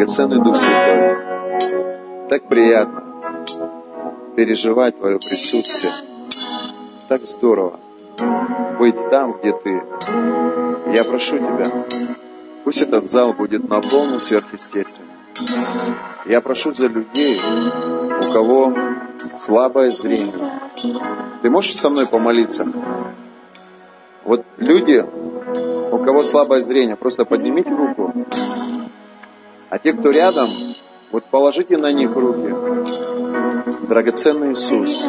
Драгоценный Дух Святой, так приятно переживать Твое присутствие. Так здорово быть там, где Ты. Я прошу Тебя, пусть этот зал будет наполнен сверхъестественно. Я прошу за людей, у кого слабое зрение. Ты можешь со мной помолиться? Вот люди, у кого слабое зрение, просто поднимите руку. А те, кто рядом, вот положите на них руки. Драгоценный Иисус,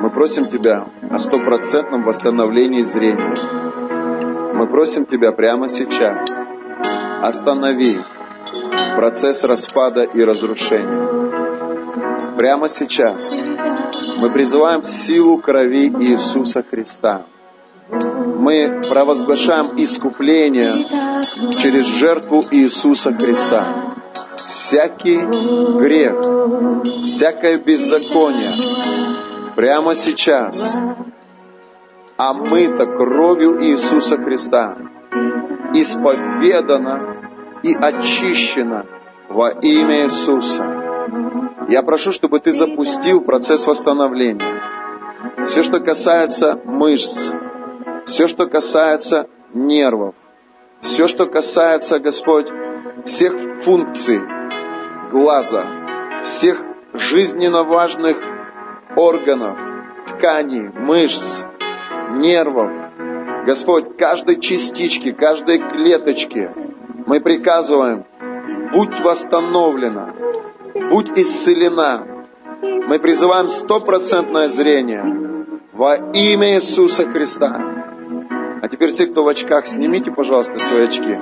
мы просим Тебя о стопроцентном восстановлении зрения. Мы просим Тебя прямо сейчас. Останови процесс распада и разрушения. Прямо сейчас мы призываем силу крови Иисуса Христа. Мы провозглашаем искупление через жертву Иисуса Христа всякий грех, всякое беззаконие прямо сейчас омыто кровью Иисуса Христа, исповедано и очищено во имя Иисуса. Я прошу, чтобы ты запустил процесс восстановления. Все, что касается мышц, все, что касается нервов, все, что касается, Господь, всех функций, глаза, всех жизненно важных органов, тканей, мышц, нервов. Господь, каждой частичке, каждой клеточке мы приказываем, будь восстановлена, будь исцелена. Мы призываем стопроцентное зрение во имя Иисуса Христа. А теперь те, кто в очках, снимите, пожалуйста, свои очки.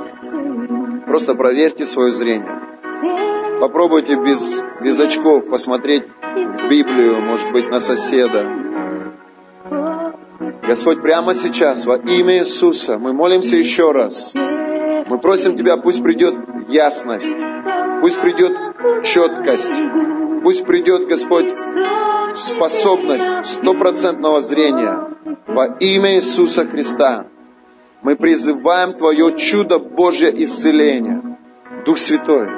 Просто проверьте свое зрение. Попробуйте без, без очков посмотреть в Библию, может быть, на соседа. Господь, прямо сейчас, во имя Иисуса, мы молимся еще раз. Мы просим Тебя, пусть придет ясность, пусть придет четкость, пусть придет, Господь, способность стопроцентного зрения во имя Иисуса Христа. Мы призываем Твое чудо Божье исцеление. Дух Святой,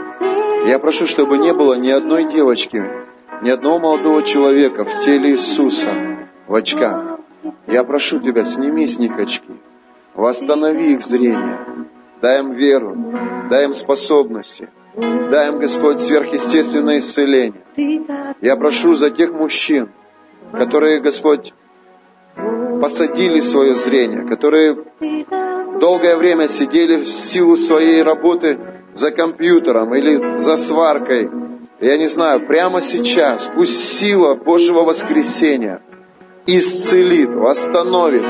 я прошу, чтобы не было ни одной девочки, ни одного молодого человека в теле Иисуса в очках. Я прошу Тебя, сними с них очки, восстанови их зрение, дай им веру, дай им способности, дай им, Господь, сверхъестественное исцеление. Я прошу за тех мужчин, которые, Господь, посадили свое зрение, которые долгое время сидели в силу своей работы за компьютером или за сваркой. Я не знаю, прямо сейчас пусть сила Божьего воскресения исцелит, восстановит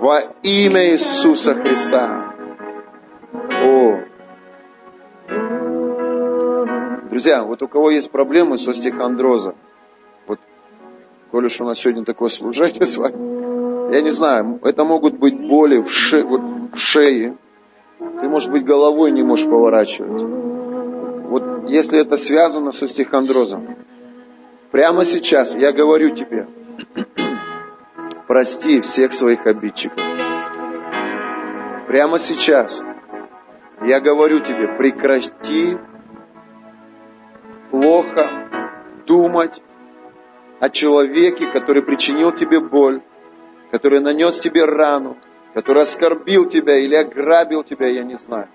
во имя Иисуса Христа. О! Друзья, вот у кого есть проблемы с остеохондрозом, вот, коли уж у нас сегодня такое служение с вами, я не знаю, это могут быть боли в, ше, в шее, ты, может быть, головой не можешь поворачивать. Вот если это связано с остеохондрозом, прямо сейчас я говорю тебе, прости всех своих обидчиков. Прямо сейчас я говорю тебе, прекрати плохо думать о человеке, который причинил тебе боль, который нанес тебе рану, который оскорбил тебя или ограбил тебя, я не знаю.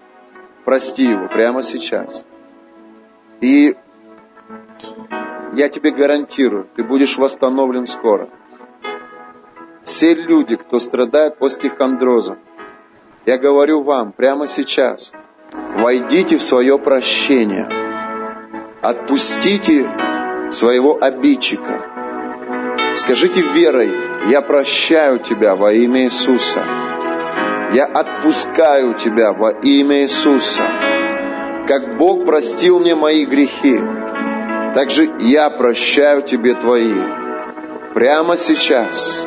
Прости его прямо сейчас. И я тебе гарантирую, ты будешь восстановлен скоро. Все люди, кто страдает остеохондрозом, я говорю вам прямо сейчас, войдите в свое прощение, отпустите своего обидчика, скажите верой, я прощаю тебя во имя Иисуса. Я отпускаю тебя во имя Иисуса. Как Бог простил мне мои грехи, так же я прощаю тебе твои. Прямо сейчас,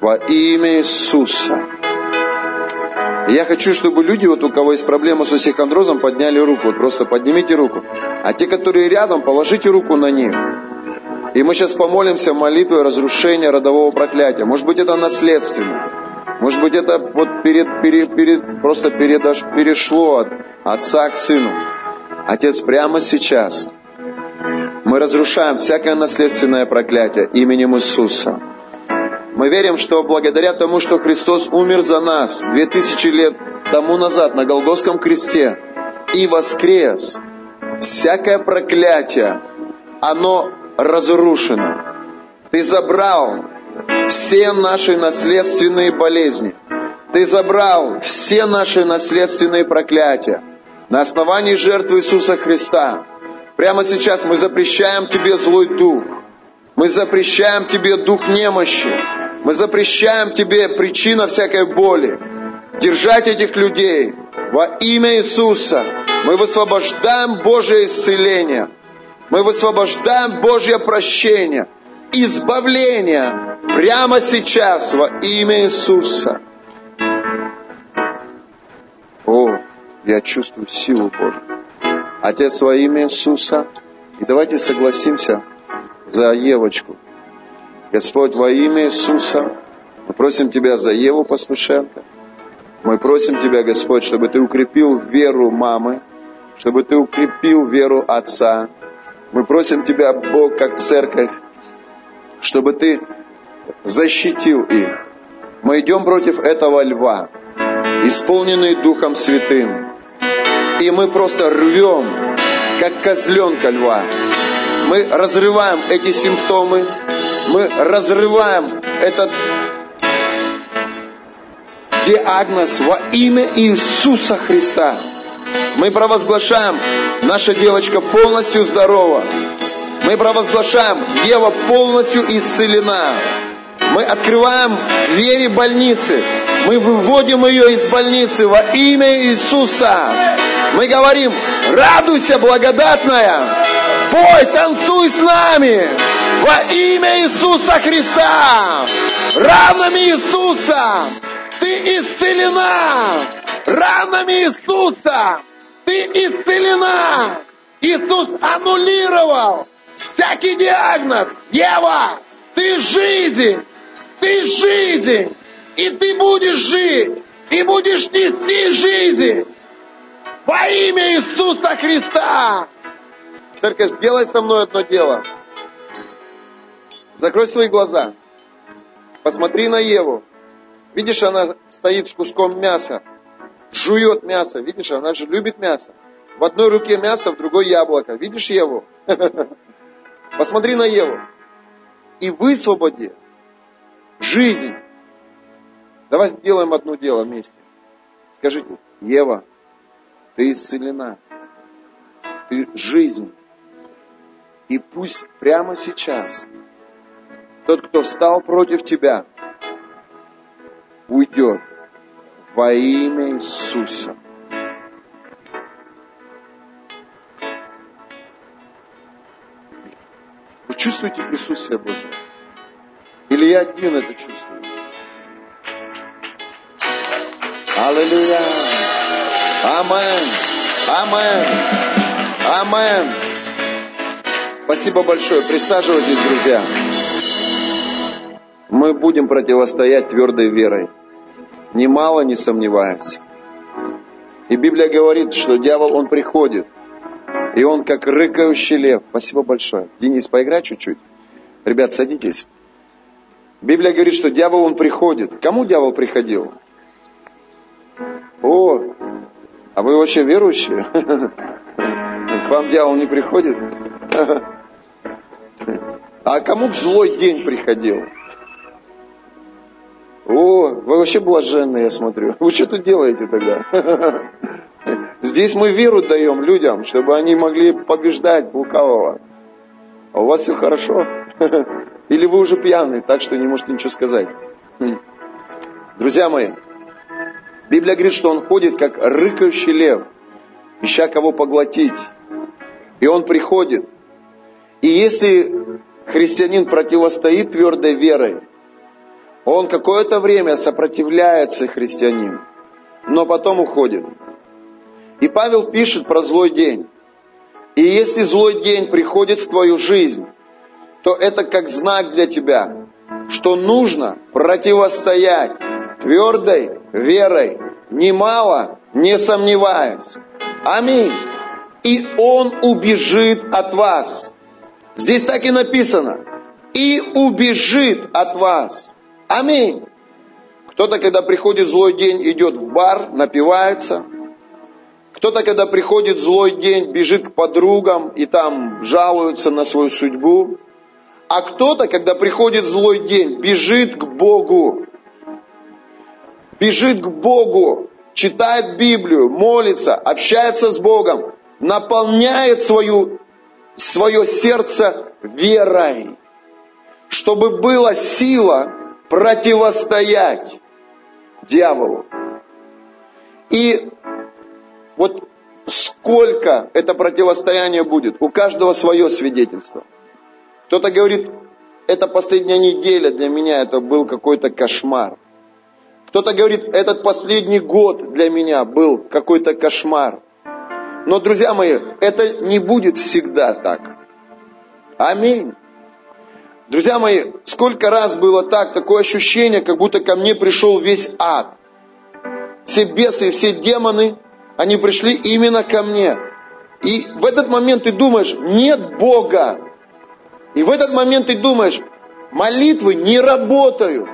во имя Иисуса. Я хочу, чтобы люди, вот у кого есть проблема с осихондрозом, подняли руку. Вот просто поднимите руку. А те, которые рядом, положите руку на них. И мы сейчас помолимся молитвой разрушения родового проклятия. Может быть, это наследственно. Может быть, это вот перед, перед, перед, просто передаш, перешло от отца к сыну. Отец, прямо сейчас мы разрушаем всякое наследственное проклятие именем Иисуса. Мы верим, что благодаря тому, что Христос умер за нас 2000 лет тому назад на Голгофском кресте и воскрес, всякое проклятие, оно разрушено. Ты забрал все наши наследственные болезни. Ты забрал все наши наследственные проклятия. На основании жертвы Иисуса Христа. Прямо сейчас мы запрещаем тебе злой дух. Мы запрещаем тебе дух немощи. Мы запрещаем тебе причина всякой боли. Держать этих людей во имя Иисуса. Мы высвобождаем Божье исцеление. Мы высвобождаем Божье прощение, избавление прямо сейчас во имя Иисуса. О, я чувствую силу Божью. Отец, во имя Иисуса. И давайте согласимся за Евочку. Господь, во имя Иисуса, мы просим Тебя за Еву Пастушенко. Мы просим Тебя, Господь, чтобы Ты укрепил веру мамы, чтобы Ты укрепил веру отца. Мы просим Тебя, Бог, как церковь, чтобы Ты защитил их. Мы идем против этого льва, исполненный Духом Святым. И мы просто рвем, как козленка льва. Мы разрываем эти симптомы, мы разрываем этот диагноз во имя Иисуса Христа. Мы провозглашаем, наша девочка полностью здорова. Мы провозглашаем, Ева полностью исцелена. Мы открываем двери больницы. Мы выводим ее из больницы во имя Иисуса. Мы говорим, радуйся, благодатная. Пой, танцуй с нами во имя Иисуса Христа. Ранами Иисуса ты исцелена. Ранами Иисуса ты исцелена. Иисус аннулировал всякий диагноз. Ева, ты жизнь. Ты жизнь. И ты будешь жить. И будешь нести жизнь. Во имя Иисуса Христа. Церковь, сделай со мной одно дело. Закрой свои глаза. Посмотри на Еву. Видишь, она стоит с куском мяса. Жует мясо. Видишь, она же любит мясо. В одной руке мясо, в другой яблоко. Видишь Еву? Посмотри на Еву. И высвободи жизнь. Давай сделаем одно дело вместе. Скажите, Ева, ты исцелена. Ты жизнь. И пусть прямо сейчас тот, кто встал против тебя, уйдет во имя Иисуса. Вы чувствуете присутствие Божье? Или я один это чувствую? Аллилуйя! Амен! Амен! Амен! Спасибо большое. Присаживайтесь, друзья. Мы будем противостоять твердой верой. Немало не сомневаясь. И Библия говорит, что дьявол, он приходит. И он как рыкающий лев. Спасибо большое. Денис, поиграй чуть-чуть. Ребят, садитесь. Библия говорит, что дьявол, он приходит. Кому дьявол приходил? О, а вы вообще верующие? К вам дьявол не приходит? А кому в злой день приходил? О, вы вообще блаженные, я смотрю. Вы что тут делаете тогда? Здесь мы веру даем людям, чтобы они могли побеждать лукавого. А у вас все хорошо? Или вы уже пьяный, так что не можете ничего сказать? Друзья мои, Библия говорит, что он ходит как рыкающий лев, ища кого поглотить. И он приходит. И если христианин противостоит твердой верой, он какое-то время сопротивляется христианин, но потом уходит. И Павел пишет про злой день. И если злой день приходит в твою жизнь, то это как знак для тебя, что нужно противостоять твердой верой, немало не сомневаясь. Аминь. и он убежит от вас. Здесь так и написано. И убежит от вас. Аминь. Кто-то, когда приходит злой день, идет в бар, напивается. Кто-то, когда приходит злой день, бежит к подругам и там жалуется на свою судьбу. А кто-то, когда приходит злой день, бежит к Богу. Бежит к Богу, читает Библию, молится, общается с Богом, наполняет свою, свое сердце верой, чтобы была сила противостоять дьяволу. И вот сколько это противостояние будет, у каждого свое свидетельство. Кто-то говорит, это последняя неделя для меня, это был какой-то кошмар. Кто-то говорит, этот последний год для меня был какой-то кошмар. Но, друзья мои, это не будет всегда так. Аминь. Друзья мои, сколько раз было так, такое ощущение, как будто ко мне пришел весь ад. Все бесы, все демоны, они пришли именно ко мне. И в этот момент ты думаешь, нет Бога. И в этот момент ты думаешь, молитвы не работают.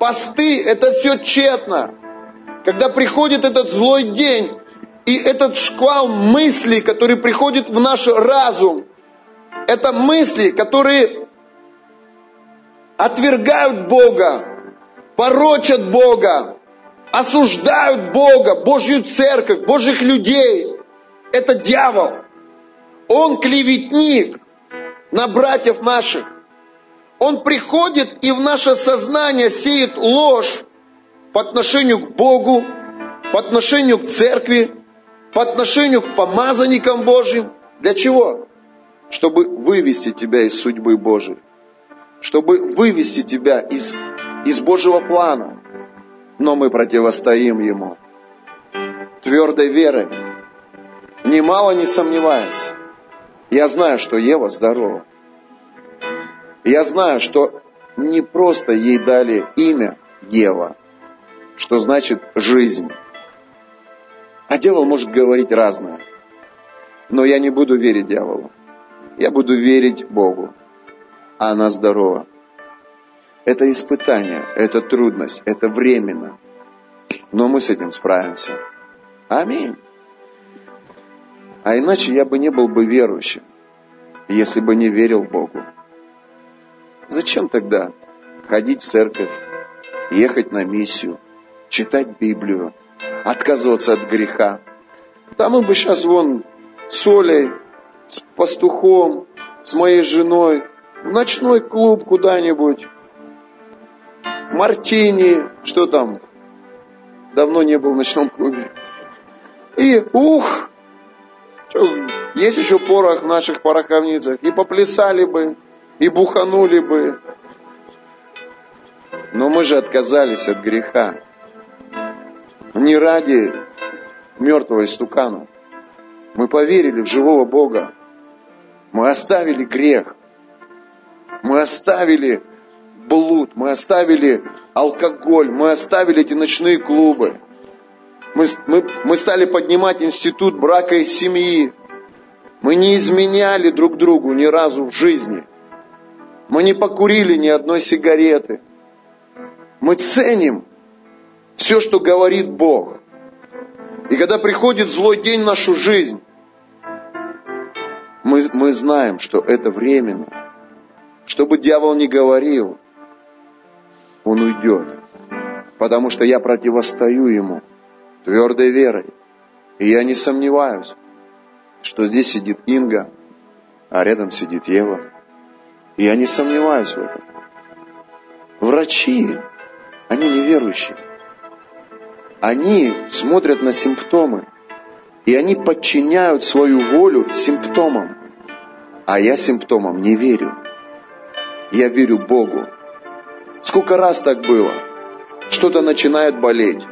Посты, это все тщетно. Когда приходит этот злой день, и этот шквал мыслей, который приходит в наш разум, это мысли, которые отвергают Бога, порочат Бога, осуждают Бога, Божью церковь, Божьих людей. Это дьявол. Он клеветник на братьев наших. Он приходит и в наше сознание сеет ложь по отношению к Богу, по отношению к церкви, по отношению к помазанникам Божьим. Для чего? Чтобы вывести тебя из судьбы Божией. Чтобы вывести тебя из, из Божьего плана. Но мы противостоим Ему. Твердой верой. Немало не сомневаясь. Я знаю, что Ева здорова. Я знаю, что не просто ей дали имя Ева, что значит жизнь. А дьявол может говорить разное. Но я не буду верить дьяволу. Я буду верить Богу. А она здорова. Это испытание, это трудность, это временно. Но мы с этим справимся. Аминь. А иначе я бы не был бы верующим, если бы не верил Богу. Зачем тогда ходить в церковь, ехать на миссию, читать Библию, отказываться от греха. Там мы бы сейчас вон с Олей, с пастухом, с моей женой, в ночной клуб куда-нибудь, мартини, что там, давно не был в ночном клубе. И ух, есть еще порох в наших пороховницах, и поплясали бы, и буханули бы. Но мы же отказались от греха не ради мертвого истукана. Мы поверили в живого Бога. Мы оставили грех. Мы оставили блуд. Мы оставили алкоголь. Мы оставили эти ночные клубы. Мы, мы, мы стали поднимать институт брака и семьи. Мы не изменяли друг другу ни разу в жизни. Мы не покурили ни одной сигареты. Мы ценим все, что говорит Бог. И когда приходит злой день в нашу жизнь, мы, мы знаем, что это временно. Что бы дьявол ни говорил, он уйдет. Потому что я противостою ему твердой верой. И я не сомневаюсь, что здесь сидит Инга, а рядом сидит Ева. И я не сомневаюсь в этом. Врачи, они неверующие они смотрят на симптомы, и они подчиняют свою волю симптомам. А я симптомам не верю. Я верю Богу. Сколько раз так было? Что-то начинает болеть.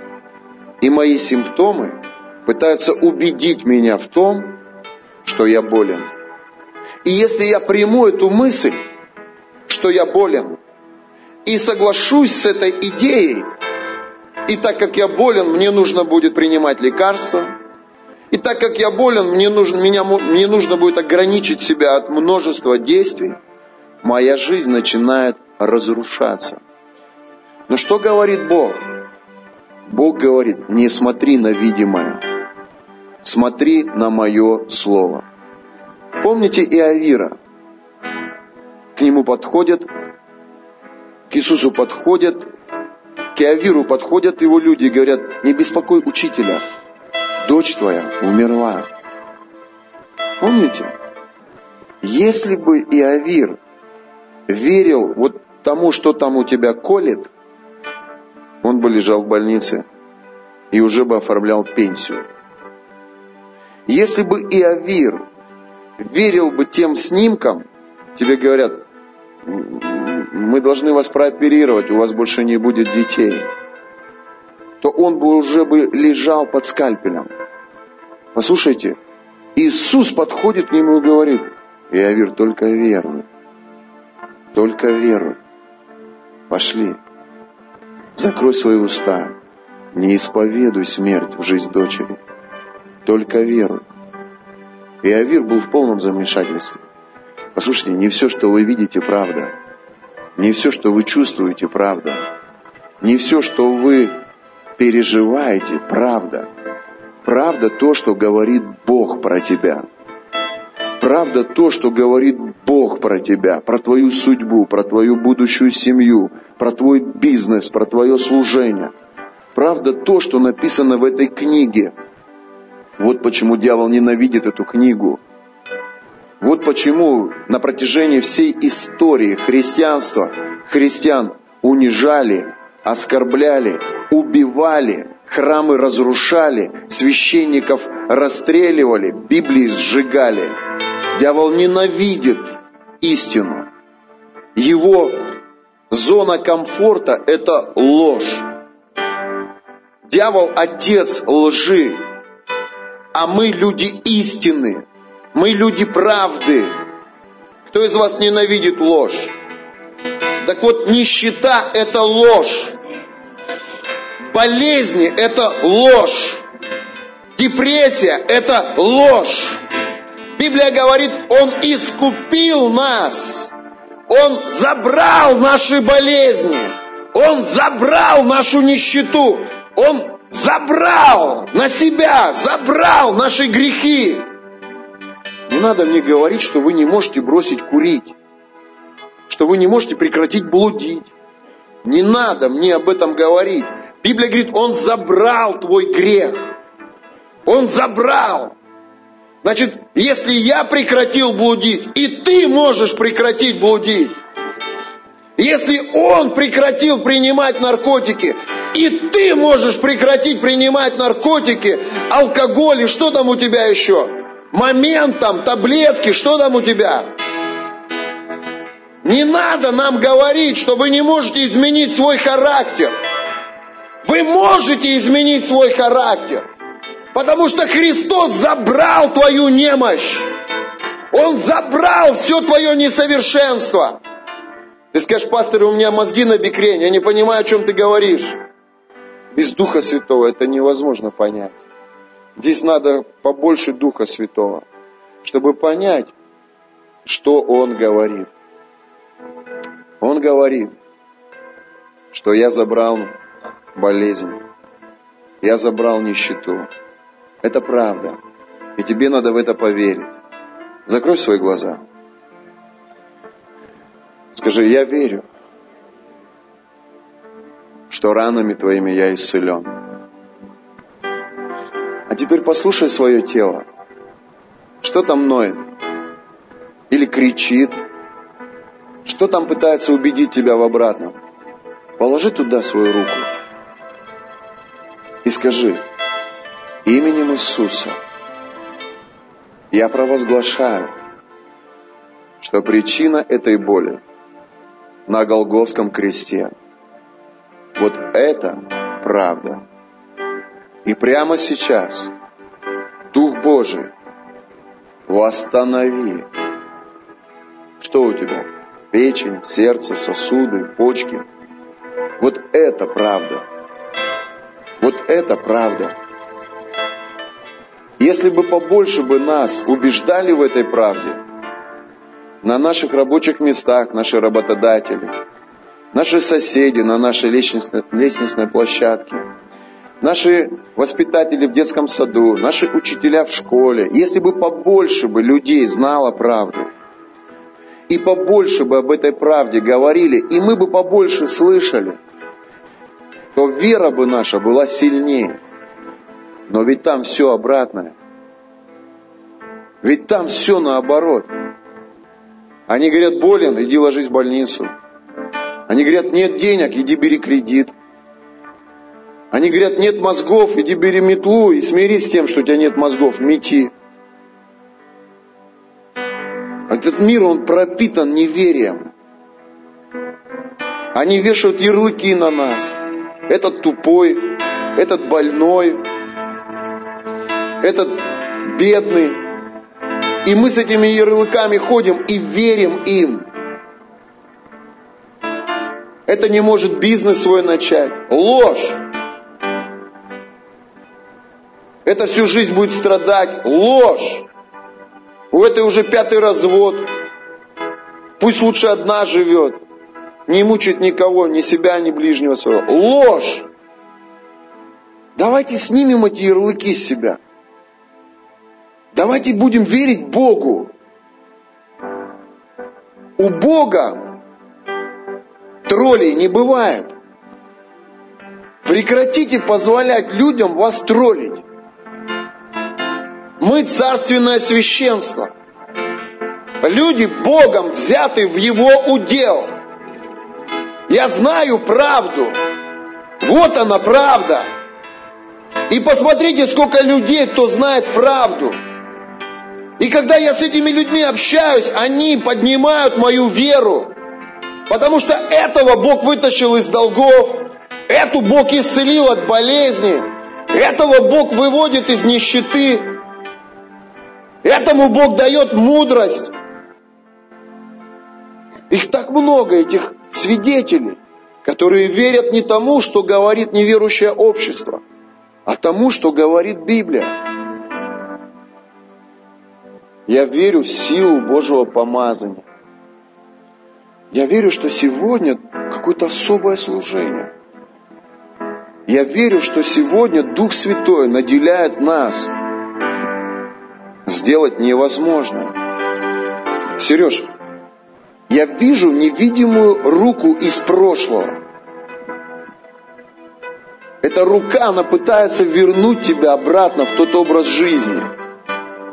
И мои симптомы пытаются убедить меня в том, что я болен. И если я приму эту мысль, что я болен, и соглашусь с этой идеей, и так как я болен, мне нужно будет принимать лекарства. И так как я болен, мне нужно, меня, мне нужно будет ограничить себя от множества действий, моя жизнь начинает разрушаться. Но что говорит Бог? Бог говорит, не смотри на видимое, смотри на мое слово. Помните Иовира? К нему подходят, к Иисусу подходят, к Иовиру подходят его люди и говорят, не беспокой учителя, дочь твоя умерла. Помните? Если бы Иовир верил вот тому, что там у тебя колет, он бы лежал в больнице и уже бы оформлял пенсию. Если бы Иовир верил бы тем снимкам, тебе говорят, мы должны вас прооперировать, у вас больше не будет детей, то он бы уже бы лежал под скальпелем. Послушайте, Иисус подходит к нему и говорит, Иовир, только веруй, только веруй. Пошли, закрой свои уста, не исповедуй смерть в жизнь дочери, только веруй. Иовир был в полном замешательстве. Послушайте, не все, что вы видите, правда. Не все, что вы чувствуете, правда. Не все, что вы переживаете, правда. Правда то, что говорит Бог про тебя. Правда то, что говорит Бог про тебя, про твою судьбу, про твою будущую семью, про твой бизнес, про твое служение. Правда то, что написано в этой книге – вот почему дьявол ненавидит эту книгу. Вот почему на протяжении всей истории христианства христиан унижали, оскорбляли, убивали, храмы разрушали, священников расстреливали, Библии сжигали. Дьявол ненавидит истину. Его зона комфорта – это ложь. Дьявол – отец лжи а мы люди истины, мы люди правды. Кто из вас ненавидит ложь? Так вот, нищета – это ложь. Болезни – это ложь. Депрессия – это ложь. Библия говорит, Он искупил нас. Он забрал наши болезни. Он забрал нашу нищету. Он забрал на себя, забрал наши грехи. Не надо мне говорить, что вы не можете бросить курить, что вы не можете прекратить блудить. Не надо мне об этом говорить. Библия говорит, Он забрал твой грех. Он забрал. Значит, если я прекратил блудить, и ты можешь прекратить блудить. Если он прекратил принимать наркотики, и ты можешь прекратить принимать наркотики, алкоголь и что там у тебя еще? Моментом, таблетки, что там у тебя? Не надо нам говорить, что вы не можете изменить свой характер. Вы можете изменить свой характер. Потому что Христос забрал твою немощь. Он забрал все твое несовершенство. Ты скажешь, пастор, у меня мозги на бекрень, я не понимаю, о чем ты говоришь. Без Духа Святого это невозможно понять. Здесь надо побольше Духа Святого, чтобы понять, что Он говорит. Он говорит, что я забрал болезнь, я забрал нищету. Это правда. И тебе надо в это поверить. Закрой свои глаза. Скажи, я верю, что ранами Твоими я исцелен. А теперь послушай свое тело. Что там ноет? Или кричит? Что там пытается убедить тебя в обратном? Положи туда свою руку и скажи, именем Иисуса я провозглашаю, что причина этой боли на Голговском кресте – вот это правда. И прямо сейчас Дух Божий восстанови. Что у тебя? Печень, сердце, сосуды, почки. Вот это правда. Вот это правда. Если бы побольше бы нас убеждали в этой правде, на наших рабочих местах, наши работодатели, наши соседи на нашей лестничной, лестничной площадке, наши воспитатели в детском саду, наши учителя в школе, если бы побольше бы людей знало правду, и побольше бы об этой правде говорили, и мы бы побольше слышали, то вера бы наша была сильнее. Но ведь там все обратное. Ведь там все наоборот. Они говорят, болен, иди ложись в больницу. Они говорят, нет денег, иди бери кредит. Они говорят, нет мозгов, иди бери метлу и смирись с тем, что у тебя нет мозгов, мети. Этот мир, он пропитан неверием. Они вешают ярлыки на нас. Этот тупой, этот больной, этот бедный. И мы с этими ярлыками ходим и верим им. Это не может бизнес свой начать. Ложь. Это всю жизнь будет страдать. Ложь. У этой уже пятый развод. Пусть лучше одна живет. Не мучает никого, ни себя, ни ближнего своего. Ложь. Давайте снимем эти ярлыки с себя. Давайте будем верить Богу. У Бога троллей не бывает. Прекратите позволять людям вас троллить. Мы царственное священство. Люди Богом взяты в Его удел. Я знаю правду. Вот она правда. И посмотрите, сколько людей, кто знает правду. И когда я с этими людьми общаюсь, они поднимают мою веру. Потому что этого Бог вытащил из долгов. Эту Бог исцелил от болезни. Этого Бог выводит из нищеты. Этому Бог дает мудрость. Их так много, этих свидетелей, которые верят не тому, что говорит неверующее общество, а тому, что говорит Библия. Я верю в силу Божьего помазания. Я верю, что сегодня какое-то особое служение. Я верю, что сегодня Дух Святой наделяет нас – сделать невозможно. Сереж, я вижу невидимую руку из прошлого. Эта рука, она пытается вернуть тебя обратно в тот образ жизни.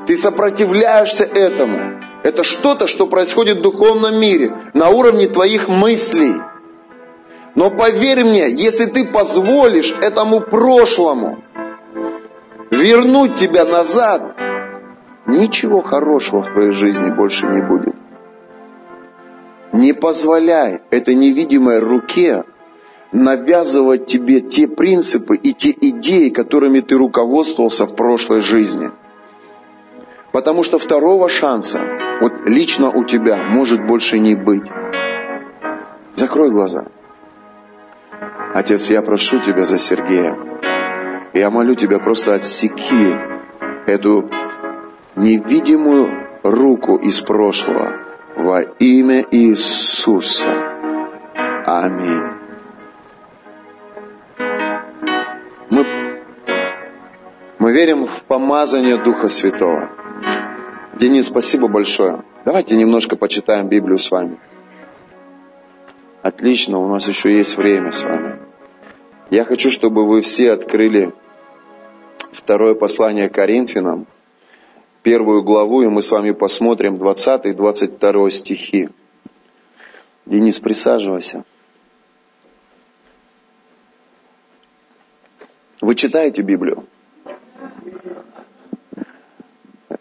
Ты сопротивляешься этому. Это что-то, что происходит в духовном мире, на уровне твоих мыслей. Но поверь мне, если ты позволишь этому прошлому вернуть тебя назад, ничего хорошего в твоей жизни больше не будет. Не позволяй этой невидимой руке навязывать тебе те принципы и те идеи, которыми ты руководствовался в прошлой жизни. Потому что второго шанса вот лично у тебя может больше не быть. Закрой глаза. Отец, я прошу тебя за Сергея. Я молю тебя просто отсеки эту невидимую руку из прошлого во имя Иисуса. Аминь. Мы, мы верим в помазание Духа Святого. Денис, спасибо большое. Давайте немножко почитаем Библию с вами. Отлично, у нас еще есть время с вами. Я хочу, чтобы вы все открыли второе послание Коринфянам, первую главу, и мы с вами посмотрим 20 и 22 стихи. Денис, присаживайся. Вы читаете Библию?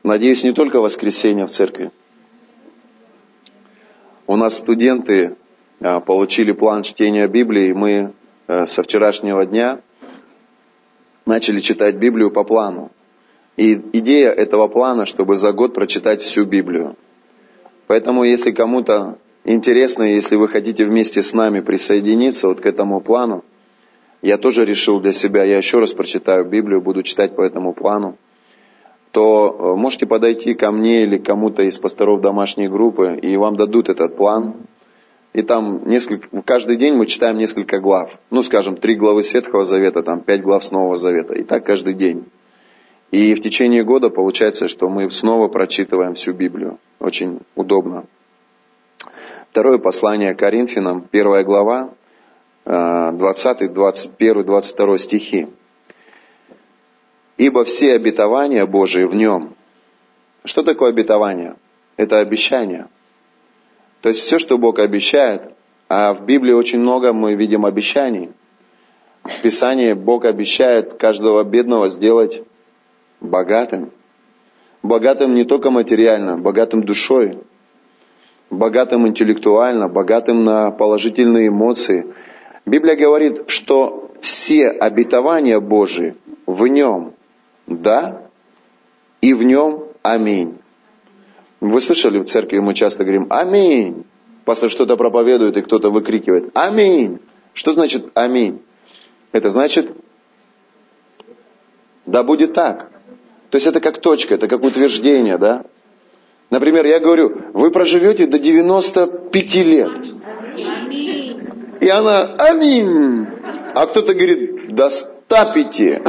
Надеюсь, не только воскресенье в церкви. У нас студенты а, получили план чтения Библии, и мы э, со вчерашнего дня начали читать Библию по плану. И идея этого плана, чтобы за год прочитать всю Библию. Поэтому, если кому-то интересно, если вы хотите вместе с нами присоединиться вот к этому плану, я тоже решил для себя, я еще раз прочитаю Библию, буду читать по этому плану. то э, можете подойти ко мне или кому-то из пасторов домашней группы, и вам дадут этот план. И там несколько, каждый день мы читаем несколько глав. Ну, скажем, три главы Светхого Завета, там пять глав с Нового Завета. И так каждый день. И в течение года получается, что мы снова прочитываем всю Библию. Очень удобно. Второе послание Коринфянам, первая глава, 20, 21, 22 стихи. «Ибо все обетования Божии в нем». Что такое обетование? Это обещание. То есть все, что Бог обещает, а в Библии очень много мы видим обещаний. В Писании Бог обещает каждого бедного сделать богатым. Богатым не только материально, богатым душой, богатым интеллектуально, богатым на положительные эмоции. Библия говорит, что все обетования Божии в нем да и в нем аминь. Вы слышали в церкви, мы часто говорим аминь. Пастор что-то проповедует, и кто-то выкрикивает аминь. Что значит аминь? Это значит, да будет так. То есть это как точка, это как утверждение, да? Например, я говорю, вы проживете до 95 лет. И она, аминь. А кто-то говорит, до 105.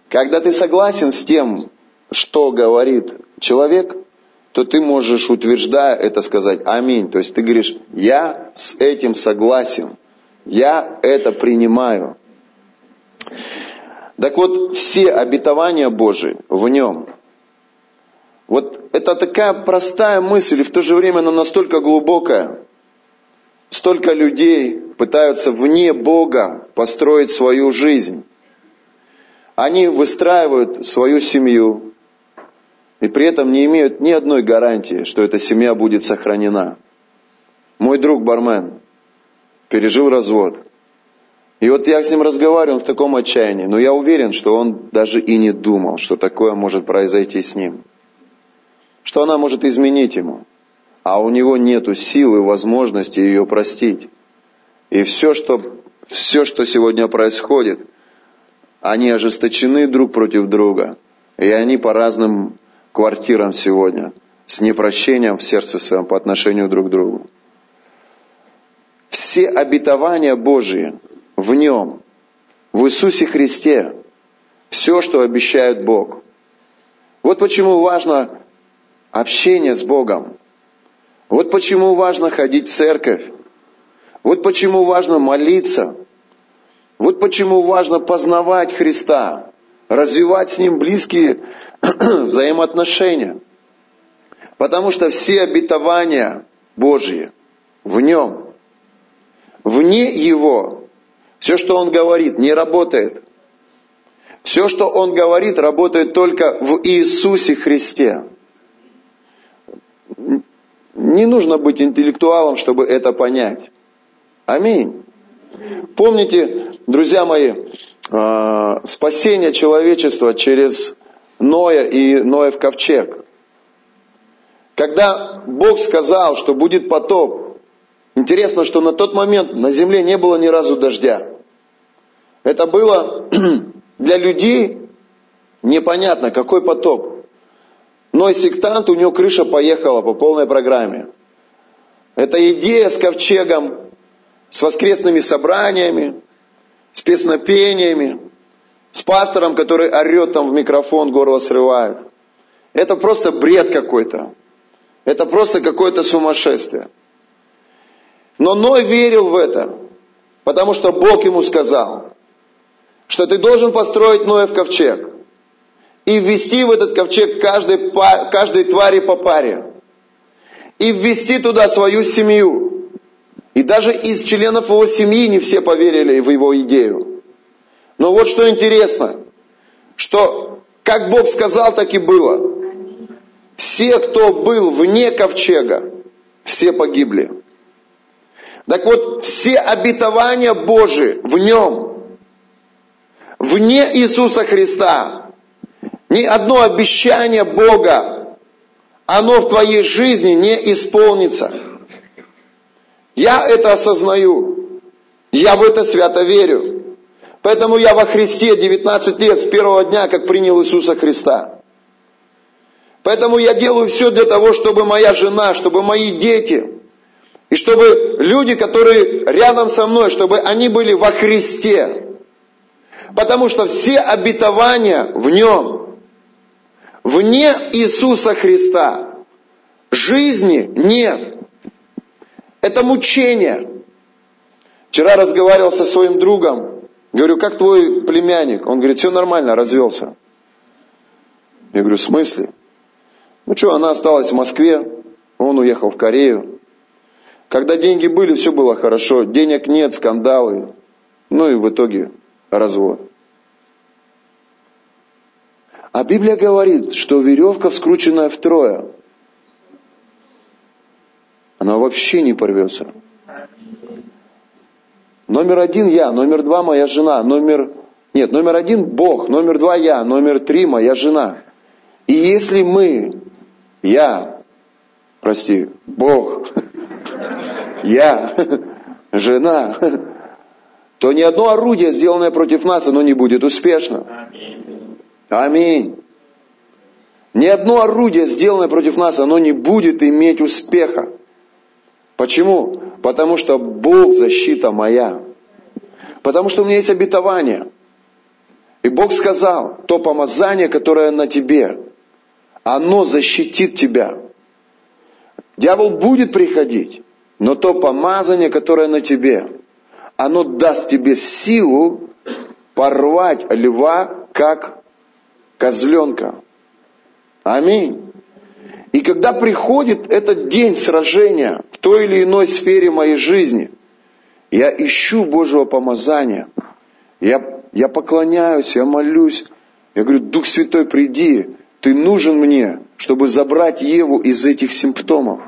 Когда ты согласен с тем, что говорит человек, то ты можешь, утверждая это, сказать аминь. То есть ты говоришь, я с этим согласен, я это принимаю. Так вот, все обетования Божии в нем. Вот это такая простая мысль, и в то же время она настолько глубокая. Столько людей пытаются вне Бога построить свою жизнь. Они выстраивают свою семью, и при этом не имеют ни одной гарантии, что эта семья будет сохранена. Мой друг бармен пережил развод. И вот я с ним разговариваю, он в таком отчаянии, но я уверен, что он даже и не думал, что такое может произойти с ним. Что она может изменить ему. А у него нет силы, возможности ее простить. И все, что, все, что сегодня происходит, они ожесточены друг против друга. И они по разным квартирам сегодня, с непрощением в сердце своем по отношению друг к другу. Все обетования Божии в Нем, в Иисусе Христе, все, что обещает Бог. Вот почему важно общение с Богом. Вот почему важно ходить в церковь. Вот почему важно молиться. Вот почему важно познавать Христа, развивать с Ним близкие взаимоотношения. Потому что все обетования Божьи в Нем. Вне Его все, что он говорит, не работает. Все, что он говорит, работает только в Иисусе Христе. Не нужно быть интеллектуалом, чтобы это понять. Аминь. Помните, друзья мои, а, спасение человечества через Ноя и Ноев ковчег. Когда Бог сказал, что будет потоп, Интересно, что на тот момент на земле не было ни разу дождя. Это было для людей непонятно, какой потоп. Но и сектант, у него крыша поехала по полной программе. Это идея с ковчегом, с воскресными собраниями, с песнопениями, с пастором, который орет там в микрофон, горло срывает. Это просто бред какой-то. Это просто какое-то сумасшествие. Но Ной верил в это, потому что Бог ему сказал, что ты должен построить Ноев ковчег и ввести в этот ковчег каждой, каждой твари по паре. И ввести туда свою семью. И даже из членов его семьи не все поверили в его идею. Но вот что интересно, что как Бог сказал, так и было. Все, кто был вне ковчега, все погибли. Так вот, все обетования Божии в нем, вне Иисуса Христа, ни одно обещание Бога, оно в твоей жизни не исполнится. Я это осознаю. Я в это свято верю. Поэтому я во Христе 19 лет с первого дня, как принял Иисуса Христа. Поэтому я делаю все для того, чтобы моя жена, чтобы мои дети, и чтобы люди, которые рядом со мной, чтобы они были во Христе. Потому что все обетования в Нем. Вне Иисуса Христа жизни нет. Это мучение. Вчера разговаривал со своим другом. Говорю, как твой племянник? Он говорит, все нормально, развелся. Я говорю, в смысле? Ну что, она осталась в Москве, он уехал в Корею. Когда деньги были, все было хорошо. Денег нет, скандалы. Ну и в итоге развод. А Библия говорит, что веревка, вскрученная втрое, она вообще не порвется. Номер один я, номер два моя жена, номер... Нет, номер один Бог, номер два я, номер три моя жена. И если мы, я, прости, Бог, я, жена, то ни одно орудие, сделанное против нас, оно не будет успешно. Аминь. Ни одно орудие, сделанное против нас, оно не будет иметь успеха. Почему? Потому что Бог защита моя. Потому что у меня есть обетование. И Бог сказал, то помазание, которое на тебе, оно защитит тебя. Дьявол будет приходить, но то помазание, которое на тебе, оно даст тебе силу порвать льва, как козленка. Аминь. И когда приходит этот день сражения в той или иной сфере моей жизни, я ищу Божьего помазания. Я, я поклоняюсь, я молюсь. Я говорю, Дух Святой, приди, ты нужен мне, чтобы забрать Еву из этих симптомов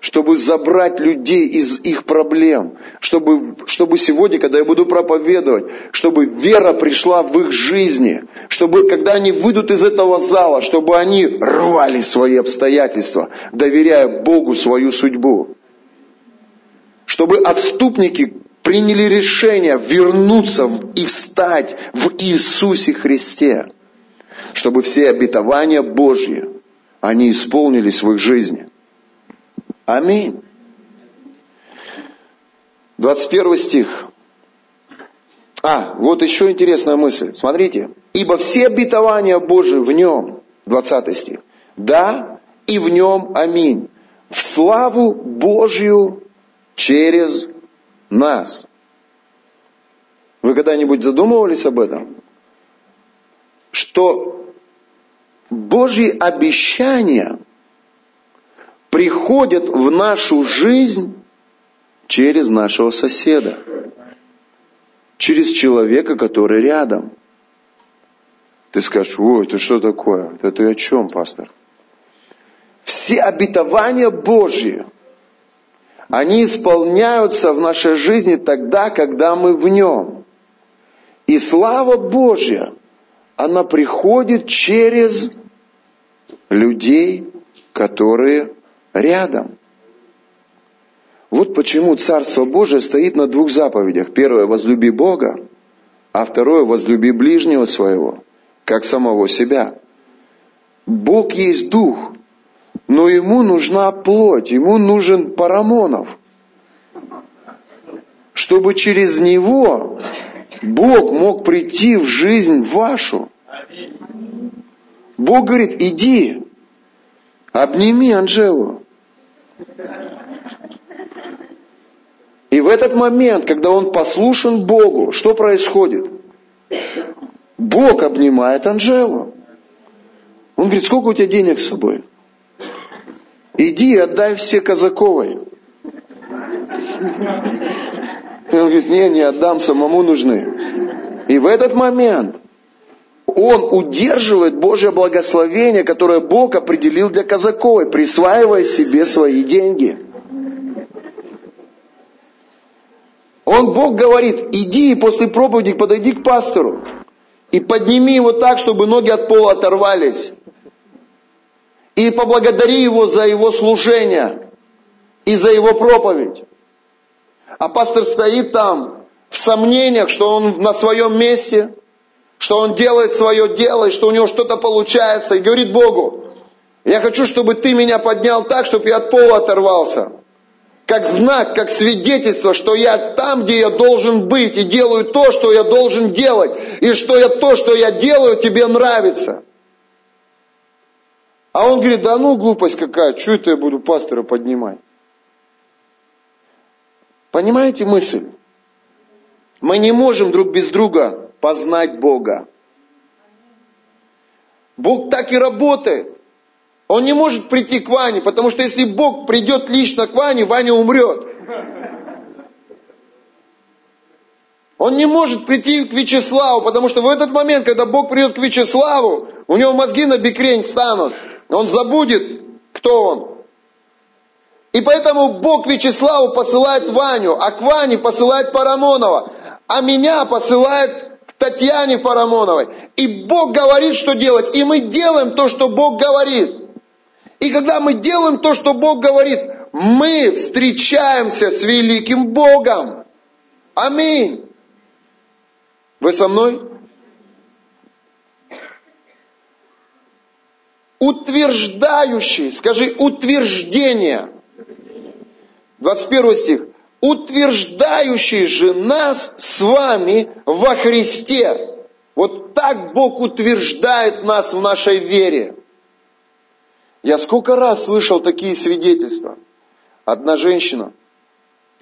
чтобы забрать людей из их проблем, чтобы, чтобы сегодня, когда я буду проповедовать, чтобы вера пришла в их жизни, чтобы, когда они выйдут из этого зала, чтобы они рвали свои обстоятельства, доверяя Богу свою судьбу. Чтобы отступники приняли решение вернуться и встать в Иисусе Христе. Чтобы все обетования Божьи, они исполнились в их жизни – Аминь. 21 стих. А, вот еще интересная мысль. Смотрите. Ибо все обетования Божии в нем, 20 стих. Да, и в нем аминь. В славу Божью через нас. Вы когда-нибудь задумывались об этом? Что Божьи обещания приходят в нашу жизнь через нашего соседа, через человека, который рядом. Ты скажешь, ой, это что такое? Это ты о чем, пастор? Все обетования Божьи, они исполняются в нашей жизни тогда, когда мы в нем. И слава Божья, она приходит через людей, которые рядом. Вот почему Царство Божие стоит на двух заповедях. Первое – возлюби Бога, а второе – возлюби ближнего своего, как самого себя. Бог есть Дух, но ему нужна плоть, ему нужен Парамонов, чтобы через него Бог мог прийти в жизнь вашу. Бог говорит, иди, обними Анжелу. И в этот момент, когда он послушен Богу, что происходит? Бог обнимает Анжелу. Он говорит, сколько у тебя денег с собой? Иди и отдай все Казаковой. И он говорит, не, не отдам, самому нужны. И в этот момент он удерживает Божье благословение, которое Бог определил для Казаковой, присваивая себе свои деньги. Он, Бог говорит, иди и после проповеди подойди к пастору и подними его так, чтобы ноги от пола оторвались. И поблагодари его за его служение и за его проповедь. А пастор стоит там, в сомнениях, что он на своем месте, что он делает свое дело, и что у него что-то получается, и говорит Богу, я хочу, чтобы ты меня поднял так, чтобы я от пола оторвался. Как знак, как свидетельство, что я там, где я должен быть, и делаю то, что я должен делать, и что я то, что я делаю, тебе нравится. А он говорит, да ну глупость какая, что это я буду пастора поднимать? Понимаете мысль? Мы не можем друг без друга познать Бога. Бог так и работает. Он не может прийти к Ване, потому что если Бог придет лично к Ване, Ваня умрет. Он не может прийти к Вячеславу, потому что в этот момент, когда Бог придет к Вячеславу, у него мозги на бикрень встанут. Он забудет, кто он. И поэтому Бог Вячеславу посылает Ваню, а к Ване посылает Парамонова, а меня посылает Татьяне Парамоновой. И Бог говорит, что делать, и мы делаем то, что Бог говорит. И когда мы делаем то, что Бог говорит, мы встречаемся с великим Богом. Аминь. Вы со мной? Утверждающий, скажи, утверждение. 21 стих. Утверждающий же нас с вами во Христе. Вот так Бог утверждает нас в нашей вере. Я сколько раз слышал такие свидетельства. Одна женщина,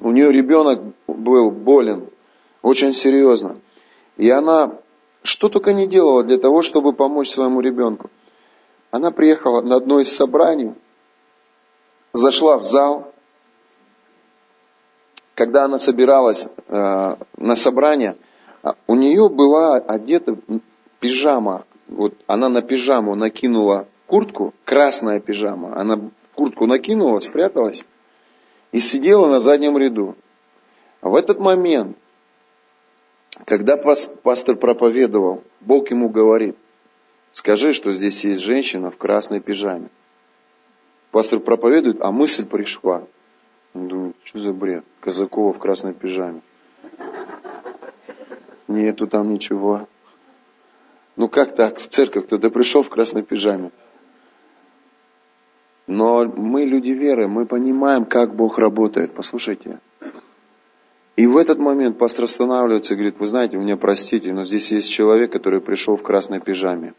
у нее ребенок был болен, очень серьезно. И она что только не делала для того, чтобы помочь своему ребенку. Она приехала на одно из собраний, зашла в зал. Когда она собиралась э, на собрание, а, у нее была одета пижама. Вот она на пижаму накинула куртку, красная пижама. Она куртку накинула, спряталась и сидела на заднем ряду. В этот момент, когда пастор проповедовал, Бог ему говорит, скажи, что здесь есть женщина в красной пижаме. Пастор проповедует, а мысль пришла. Что за бред? Казакова в красной пижаме. Нету там ничего. Ну как так? В церковь кто-то пришел в красной пижаме. Но мы люди веры, мы понимаем, как Бог работает. Послушайте. И в этот момент пастор останавливается и говорит, вы знаете, мне простите, но здесь есть человек, который пришел в красной пижаме.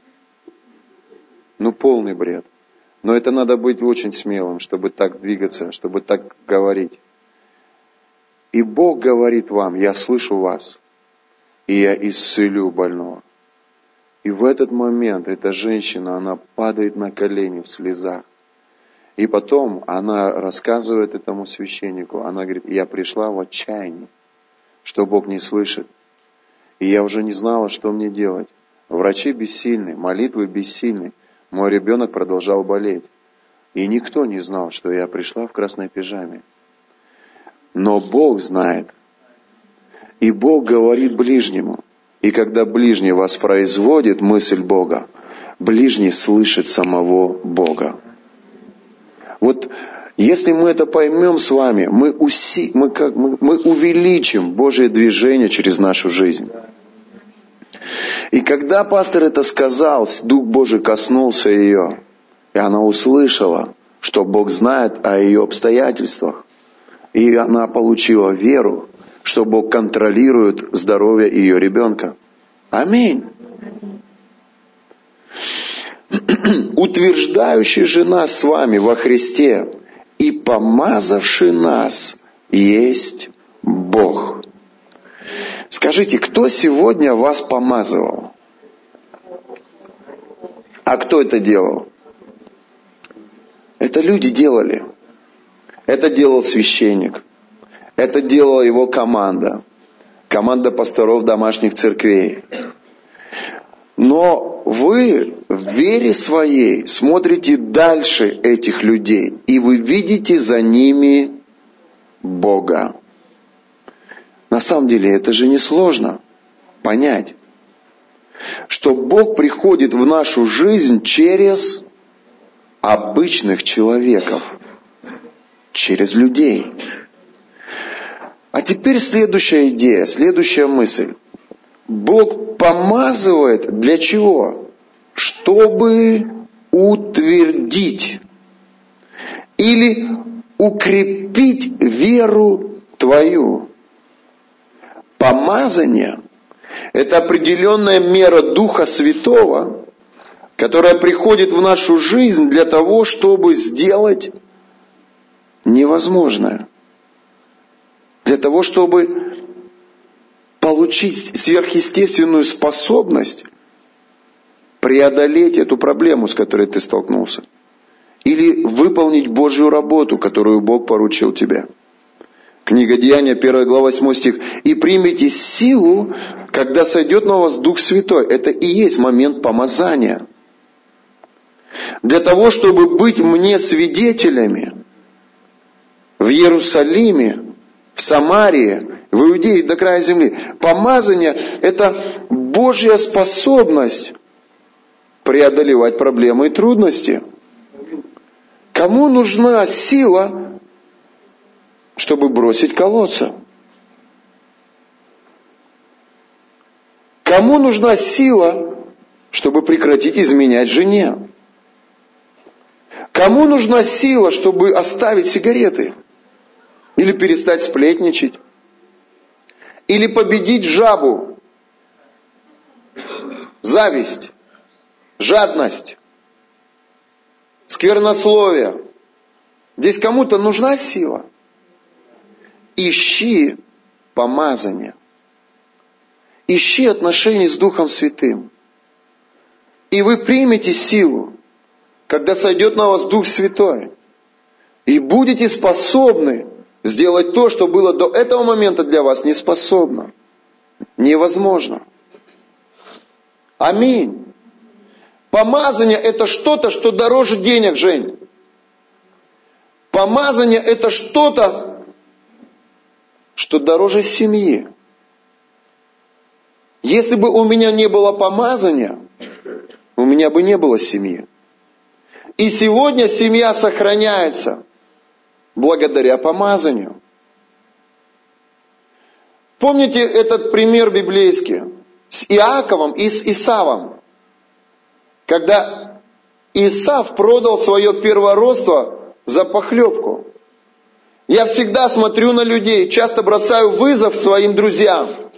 Ну, полный бред. Но это надо быть очень смелым, чтобы так двигаться, чтобы так говорить. И Бог говорит вам, я слышу вас, и я исцелю больного. И в этот момент эта женщина, она падает на колени в слезах. И потом она рассказывает этому священнику, она говорит, я пришла в отчаянии, что Бог не слышит. И я уже не знала, что мне делать. Врачи бессильны, молитвы бессильны. Мой ребенок продолжал болеть. И никто не знал, что я пришла в красной пижаме. Но Бог знает. И Бог говорит ближнему. И когда ближний воспроизводит мысль Бога, ближний слышит самого Бога. Вот если мы это поймем с вами, мы, уси, мы, как, мы, мы увеличим Божье движение через нашу жизнь. И когда пастор это сказал, Дух Божий коснулся ее, и она услышала, что Бог знает о ее обстоятельствах. И она получила веру, что Бог контролирует здоровье ее ребенка. Аминь. утверждающий же нас с вами во Христе и помазавший нас есть Бог. Скажите, кто сегодня вас помазывал? А кто это делал? Это люди делали. Это делал священник. Это делала его команда. Команда пасторов домашних церквей. Но вы в вере своей смотрите дальше этих людей, и вы видите за ними Бога. На самом деле это же не сложно понять, что Бог приходит в нашу жизнь через обычных человеков, через людей. А теперь следующая идея, следующая мысль. Бог помазывает для чего? Чтобы утвердить или укрепить веру твою. Помазание – это определенная мера Духа Святого, которая приходит в нашу жизнь для того, чтобы сделать невозможное. Для того, чтобы получить сверхъестественную способность преодолеть эту проблему, с которой ты столкнулся. Или выполнить Божью работу, которую Бог поручил тебе. Книга Деяния, 1 глава, 8 стих. «И примите силу, когда сойдет на вас Дух Святой». Это и есть момент помазания. Для того, чтобы быть мне свидетелями в Иерусалиме, в Самарии, в Иудее до края земли. Помазание – это Божья способность преодолевать проблемы и трудности. Кому нужна сила, чтобы бросить колодца? Кому нужна сила, чтобы прекратить изменять жене? Кому нужна сила, чтобы оставить сигареты? Или перестать сплетничать? Или победить жабу? Зависть, жадность, сквернословие. Здесь кому-то нужна сила. Ищи помазание. Ищи отношения с Духом Святым. И вы примете силу, когда сойдет на вас Дух Святой. И будете способны сделать то, что было до этого момента для вас неспособно. Невозможно. Аминь. Помазание это что-то, что дороже денег, Жень. Помазание это что-то, что дороже семьи. Если бы у меня не было помазания, у меня бы не было семьи. И сегодня семья сохраняется благодаря помазанию. Помните этот пример библейский с Иаковом и с Исавом? Когда Исав продал свое первородство за похлебку. Я всегда смотрю на людей, часто бросаю вызов своим друзьям.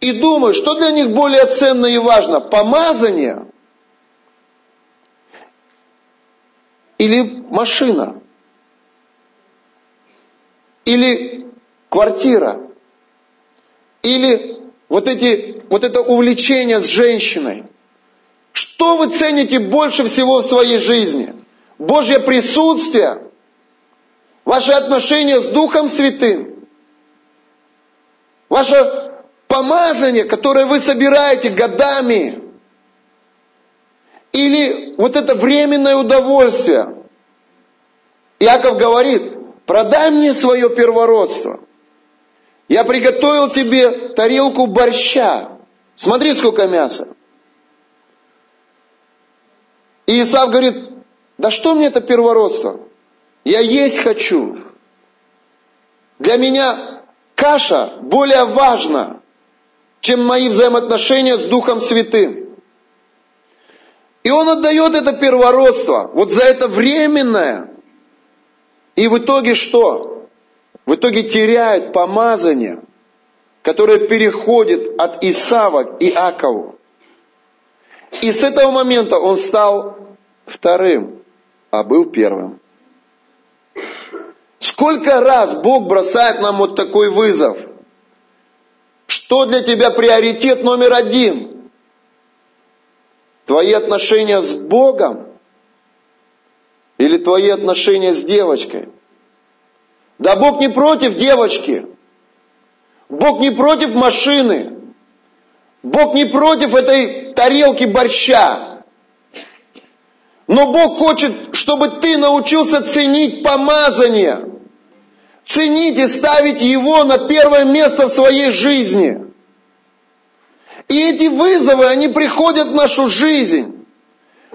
И думаю, что для них более ценно и важно, помазание или машина? Или квартира, или вот, эти, вот это увлечение с женщиной. Что вы цените больше всего в своей жизни? Божье присутствие, ваши отношения с Духом Святым, ваше помазание, которое вы собираете годами, или вот это временное удовольствие. Иаков говорит, продай мне свое первородство. Я приготовил тебе тарелку борща. Смотри, сколько мяса. И Исав говорит, да что мне это первородство? Я есть хочу. Для меня каша более важна, чем мои взаимоотношения с Духом Святым. И он отдает это первородство, вот за это временное, и в итоге что? В итоге теряет помазание, которое переходит от Исава к Иакову. И с этого момента он стал вторым, а был первым. Сколько раз Бог бросает нам вот такой вызов? Что для тебя приоритет номер один? Твои отношения с Богом или твои отношения с девочкой. Да Бог не против девочки. Бог не против машины. Бог не против этой тарелки борща. Но Бог хочет, чтобы ты научился ценить помазание. Ценить и ставить его на первое место в своей жизни. И эти вызовы, они приходят в нашу жизнь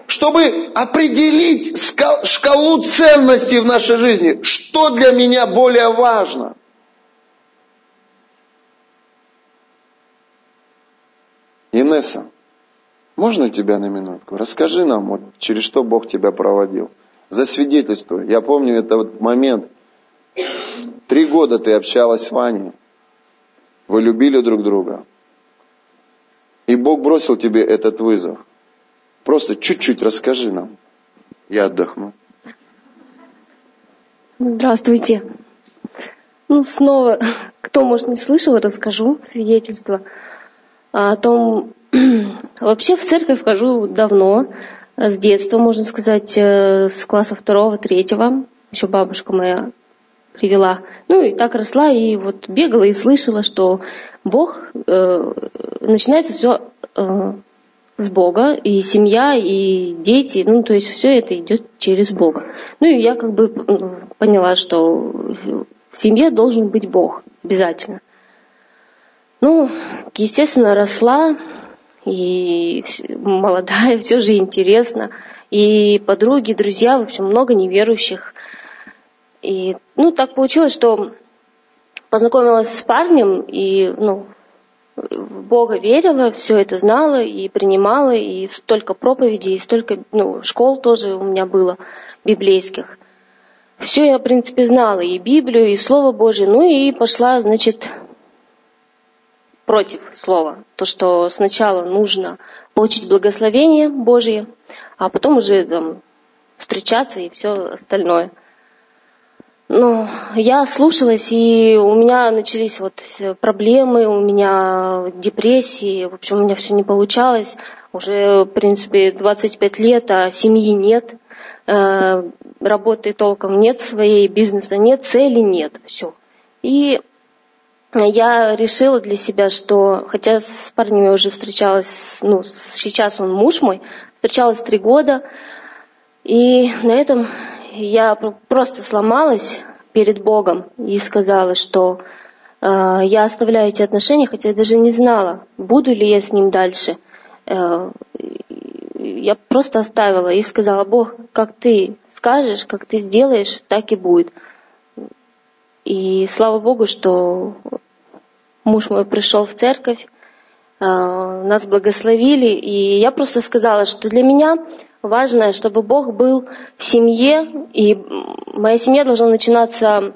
чтобы определить шкалу ценностей в нашей жизни, что для меня более важно. Инесса, можно тебя на минутку? Расскажи нам, вот, через что Бог тебя проводил. за свидетельство. Я помню этот момент. Три года ты общалась с Ваней. Вы любили друг друга. И Бог бросил тебе этот вызов. Просто чуть-чуть расскажи нам. Я отдохну. Здравствуйте. Ну, снова, кто, может, не слышал, расскажу свидетельство о том, вообще в церковь хожу давно, с детства, можно сказать, э, с класса второго, третьего. Еще бабушка моя привела. Ну и так росла, и вот бегала и слышала, что Бог, э, начинается все э, с Бога, и семья, и дети, ну то есть все это идет через Бога. Ну и я как бы поняла, что в семье должен быть Бог обязательно. Ну, естественно, росла, и молодая, все же интересно. И подруги, друзья, в общем, много неверующих. И, ну, так получилось, что познакомилась с парнем и, ну, в Бога верила, все это знала и принимала, и столько проповедей, и столько, ну, школ тоже у меня было библейских. Все я, в принципе, знала, и Библию, и Слово Божье, ну и пошла, значит, против слова. То, что сначала нужно получить благословение Божье, а потом уже там, встречаться и все остальное. Но я слушалась, и у меня начались вот проблемы, у меня депрессии, в общем, у меня все не получалось. Уже, в принципе, 25 лет, а семьи нет, э, работы толком нет своей, бизнеса нет, цели нет, все. И я решила для себя, что, хотя с парнем я уже встречалась, ну, сейчас он муж мой, встречалась три года, и на этом я просто сломалась перед Богом и сказала, что э, я оставляю эти отношения, хотя я даже не знала, буду ли я с ним дальше. Э, я просто оставила и сказала, Бог, как ты скажешь, как ты сделаешь, так и будет. И слава Богу, что муж мой пришел в церковь, э, нас благословили, и я просто сказала, что для меня важно, чтобы Бог был в семье, и моя семья должна начинаться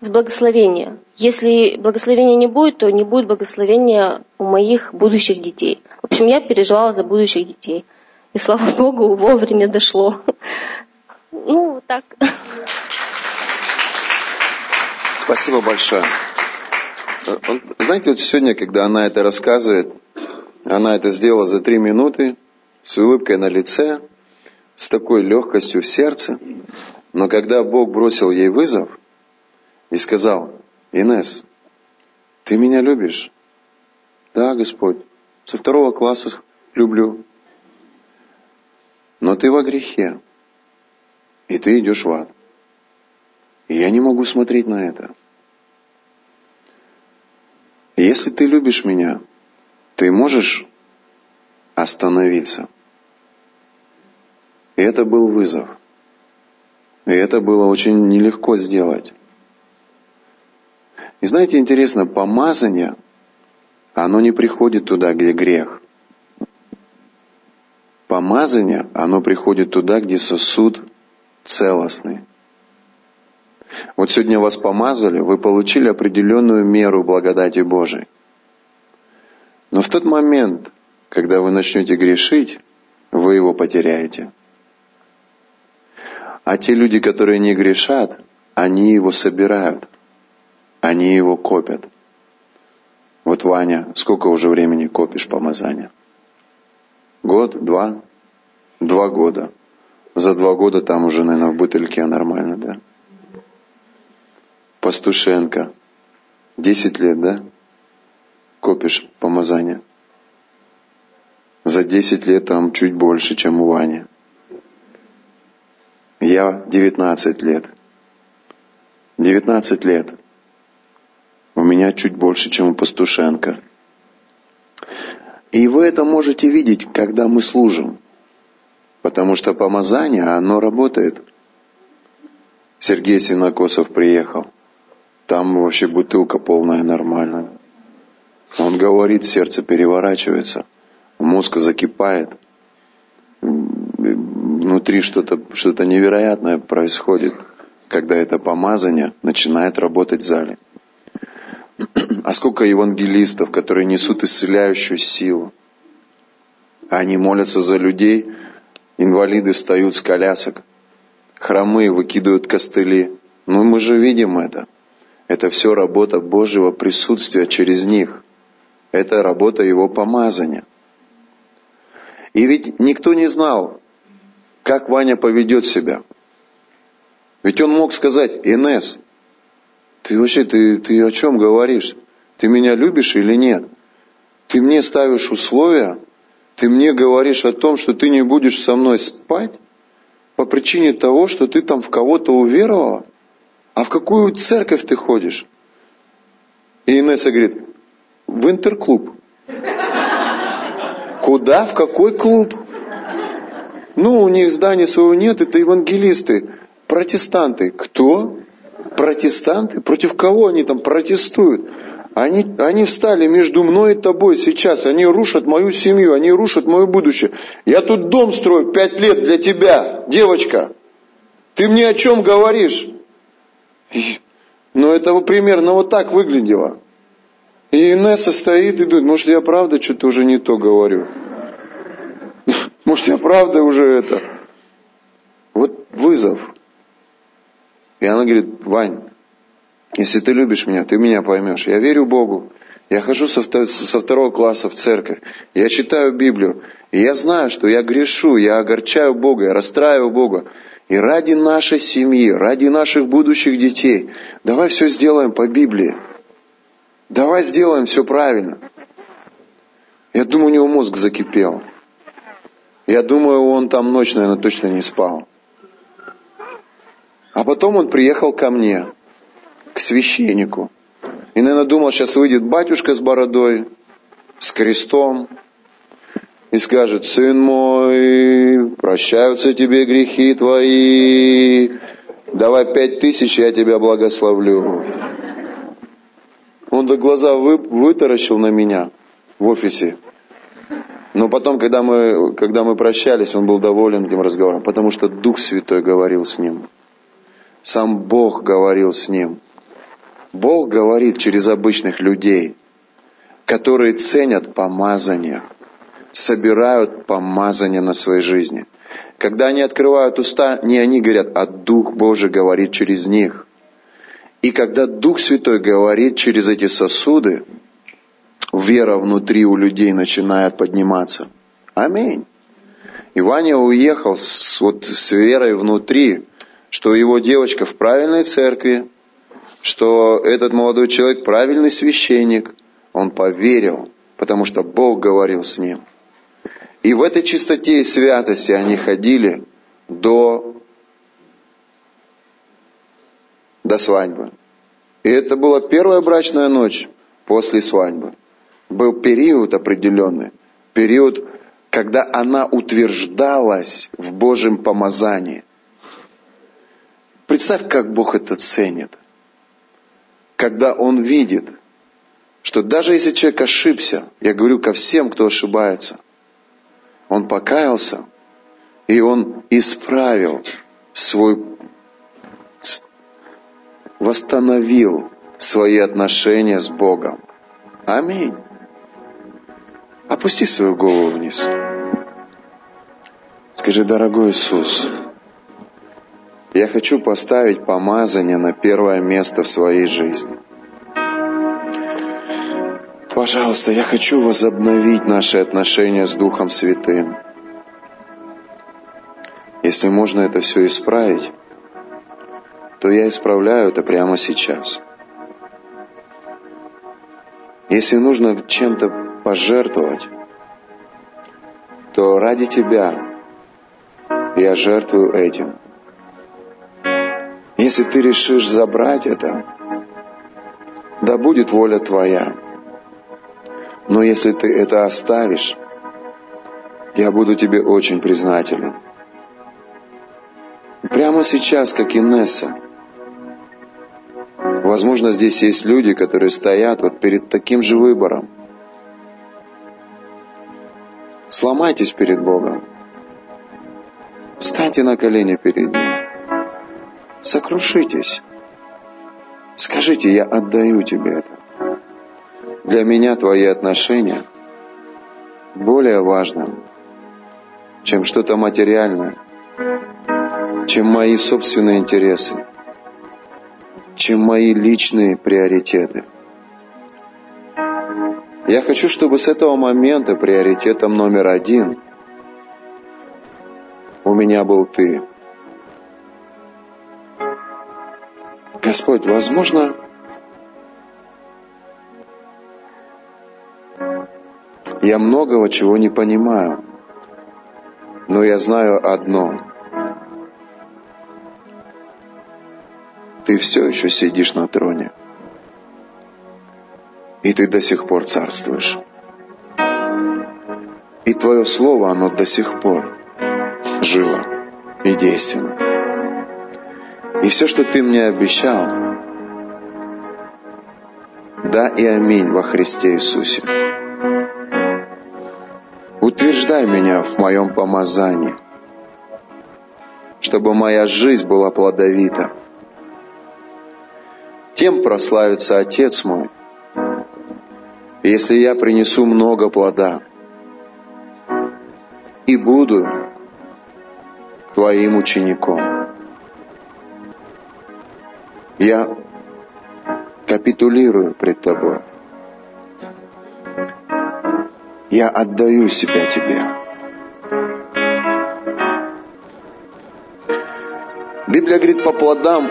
с благословения. Если благословения не будет, то не будет благословения у моих будущих детей. В общем, я переживала за будущих детей. И слава Богу, вовремя дошло. Ну, так. Спасибо большое. Знаете, вот сегодня, когда она это рассказывает, она это сделала за три минуты, с улыбкой на лице, с такой легкостью в сердце. Но когда Бог бросил ей вызов и сказал, Инес, ты меня любишь? Да, Господь, со второго класса люблю. Но ты во грехе, и ты идешь в ад. И я не могу смотреть на это. Если ты любишь меня, ты можешь остановиться. И это был вызов. И это было очень нелегко сделать. И знаете, интересно, помазание, оно не приходит туда, где грех. Помазание, оно приходит туда, где сосуд целостный. Вот сегодня вас помазали, вы получили определенную меру благодати Божией. Но в тот момент, когда вы начнете грешить, вы его потеряете. А те люди, которые не грешат, они его собирают, они его копят. Вот, Ваня, сколько уже времени копишь помазания? Год, два? Два года. За два года там уже, наверное, в бутыльке нормально, да? Пастушенко. Десять лет, да? Копишь помазание. За десять лет там чуть больше, чем у Вани. Я девятнадцать лет. Девятнадцать лет. У меня чуть больше, чем у Пастушенко. И вы это можете видеть, когда мы служим. Потому что помазание, оно работает. Сергей Синокосов приехал. Там вообще бутылка полная нормальная. Он говорит, сердце переворачивается. Мозг закипает, внутри что-то что невероятное происходит, когда это помазание начинает работать в зале. А сколько евангелистов, которые несут исцеляющую силу. Они молятся за людей, инвалиды встают с колясок, хромые выкидывают костыли. Ну, мы же видим это. Это все работа Божьего присутствия через них. Это работа Его помазания. И ведь никто не знал, как Ваня поведет себя. Ведь он мог сказать, Инес, ты вообще, ты, ты о чем говоришь? Ты меня любишь или нет? Ты мне ставишь условия, ты мне говоришь о том, что ты не будешь со мной спать по причине того, что ты там в кого-то уверовала? А в какую церковь ты ходишь? И Инесса говорит, в интерклуб. Куда? В какой клуб? Ну, у них здания своего нет, это евангелисты, протестанты. Кто? Протестанты? Против кого они там протестуют? Они, они встали между мной и тобой сейчас. Они рушат мою семью, они рушат мое будущее. Я тут дом строю пять лет для тебя, девочка. Ты мне о чем говоришь? Ну, это примерно вот так выглядело. И Инесса стоит и думает, может, я правда что-то уже не то говорю. Может, я правда уже это. Вот вызов. И она говорит, Вань, если ты любишь меня, ты меня поймешь. Я верю Богу. Я хожу со, со второго класса в церковь. Я читаю Библию. И я знаю, что я грешу, я огорчаю Бога, я расстраиваю Бога. И ради нашей семьи, ради наших будущих детей, давай все сделаем по Библии. Давай сделаем все правильно. Я думаю, у него мозг закипел. Я думаю, он там ночь, наверное, точно не спал. А потом он приехал ко мне, к священнику. И, наверное, думал, сейчас выйдет батюшка с бородой, с крестом, и скажет, сын мой, прощаются тебе грехи твои, давай пять тысяч, я тебя благословлю. Он до глаза вы, вытаращил на меня в офисе. Но потом, когда мы, когда мы прощались, он был доволен этим разговором, потому что Дух Святой говорил с ним. Сам Бог говорил с ним. Бог говорит через обычных людей, которые ценят помазание – собирают помазание на своей жизни. Когда они открывают уста, не они говорят, а Дух Божий говорит через них. И когда Дух Святой говорит через эти сосуды, вера внутри у людей начинает подниматься. Аминь. И Ваня уехал с, вот, с верой внутри, что его девочка в правильной церкви, что этот молодой человек правильный священник. Он поверил, потому что Бог говорил с ним. И в этой чистоте и святости они ходили до, до свадьбы. И это была первая брачная ночь после свадьбы. Был период определенный, период, когда она утверждалась в Божьем помазании. Представь, как Бог это ценит. Когда Он видит, что даже если человек ошибся, я говорю ко всем, кто ошибается – он покаялся, и он исправил свой, восстановил свои отношения с Богом. Аминь. Опусти свою голову вниз. Скажи, дорогой Иисус, я хочу поставить помазание на первое место в своей жизни. Пожалуйста, я хочу возобновить наши отношения с Духом Святым. Если можно это все исправить, то я исправляю это прямо сейчас. Если нужно чем-то пожертвовать, то ради Тебя я жертвую этим. Если ты решишь забрать это, да будет воля Твоя. Но если ты это оставишь, я буду тебе очень признателен. Прямо сейчас, как Инесса. Возможно, здесь есть люди, которые стоят вот перед таким же выбором. Сломайтесь перед Богом. Встаньте на колени перед Ним. Сокрушитесь. Скажите, я отдаю тебе это. Для меня твои отношения более важны, чем что-то материальное, чем мои собственные интересы, чем мои личные приоритеты. Я хочу, чтобы с этого момента приоритетом номер один у меня был Ты. Господь, возможно, я многого чего не понимаю, но я знаю одно. Ты все еще сидишь на троне. И ты до сих пор царствуешь. И твое слово, оно до сих пор живо и действенно. И все, что Ты мне обещал, да и аминь во Христе Иисусе. Утверждай меня в моем помазании, чтобы моя жизнь была плодовита. Тем прославится Отец мой, если я принесу много плода и буду Твоим учеником. Я капитулирую пред Тобой. Я отдаю себя Тебе. Библия говорит, по плодам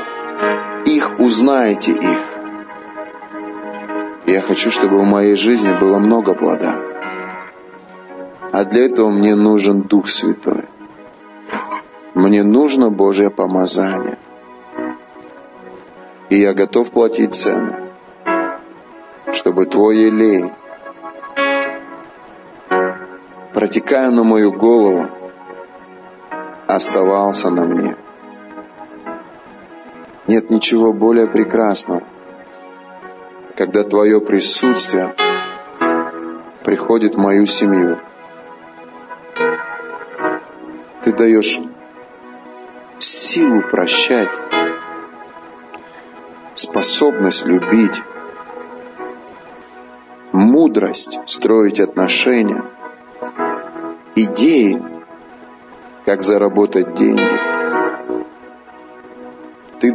узнаете их. Я хочу, чтобы в моей жизни было много плода. А для этого мне нужен Дух Святой. Мне нужно Божье помазание и я готов платить цену, чтобы Твой елей, протекая на мою голову, оставался на мне. Нет ничего более прекрасного, когда Твое присутствие приходит в мою семью. Ты даешь силу прощать, способность любить, мудрость строить отношения, идеи, как заработать деньги.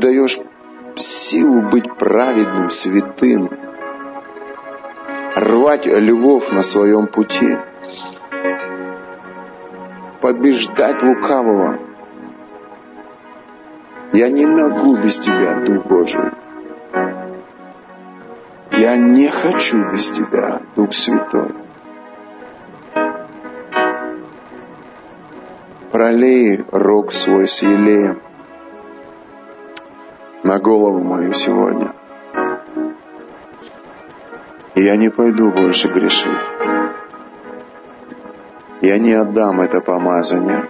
Даешь силу быть праведным, святым, рвать львов на своем пути, побеждать лукавого. Я не могу без Тебя, Дух Божий. Я не хочу без Тебя, Дух Святой. Пролей рог свой с елеем на голову мою сегодня. И я не пойду больше грешить. Я не отдам это помазание.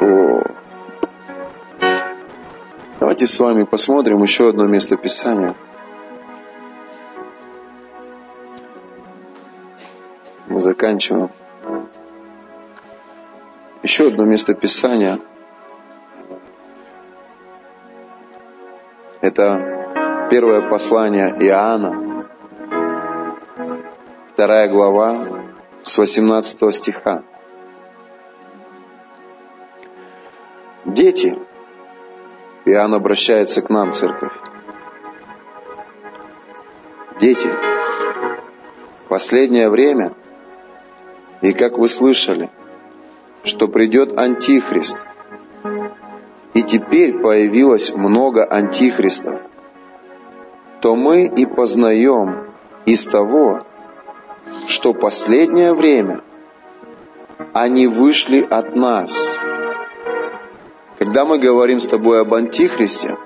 О. Давайте с вами посмотрим еще одно место Писания – мы заканчиваем. Еще одно место Писания. Это первое послание Иоанна, вторая глава с 18 стиха. Дети, Иоанн обращается к нам, церковь. Дети, последнее время – и как вы слышали, что придет Антихрист, теперь появилось много антихристов, то мы и познаем из того, что последнее время они вышли от нас. Когда мы говорим с тобой об антихристе,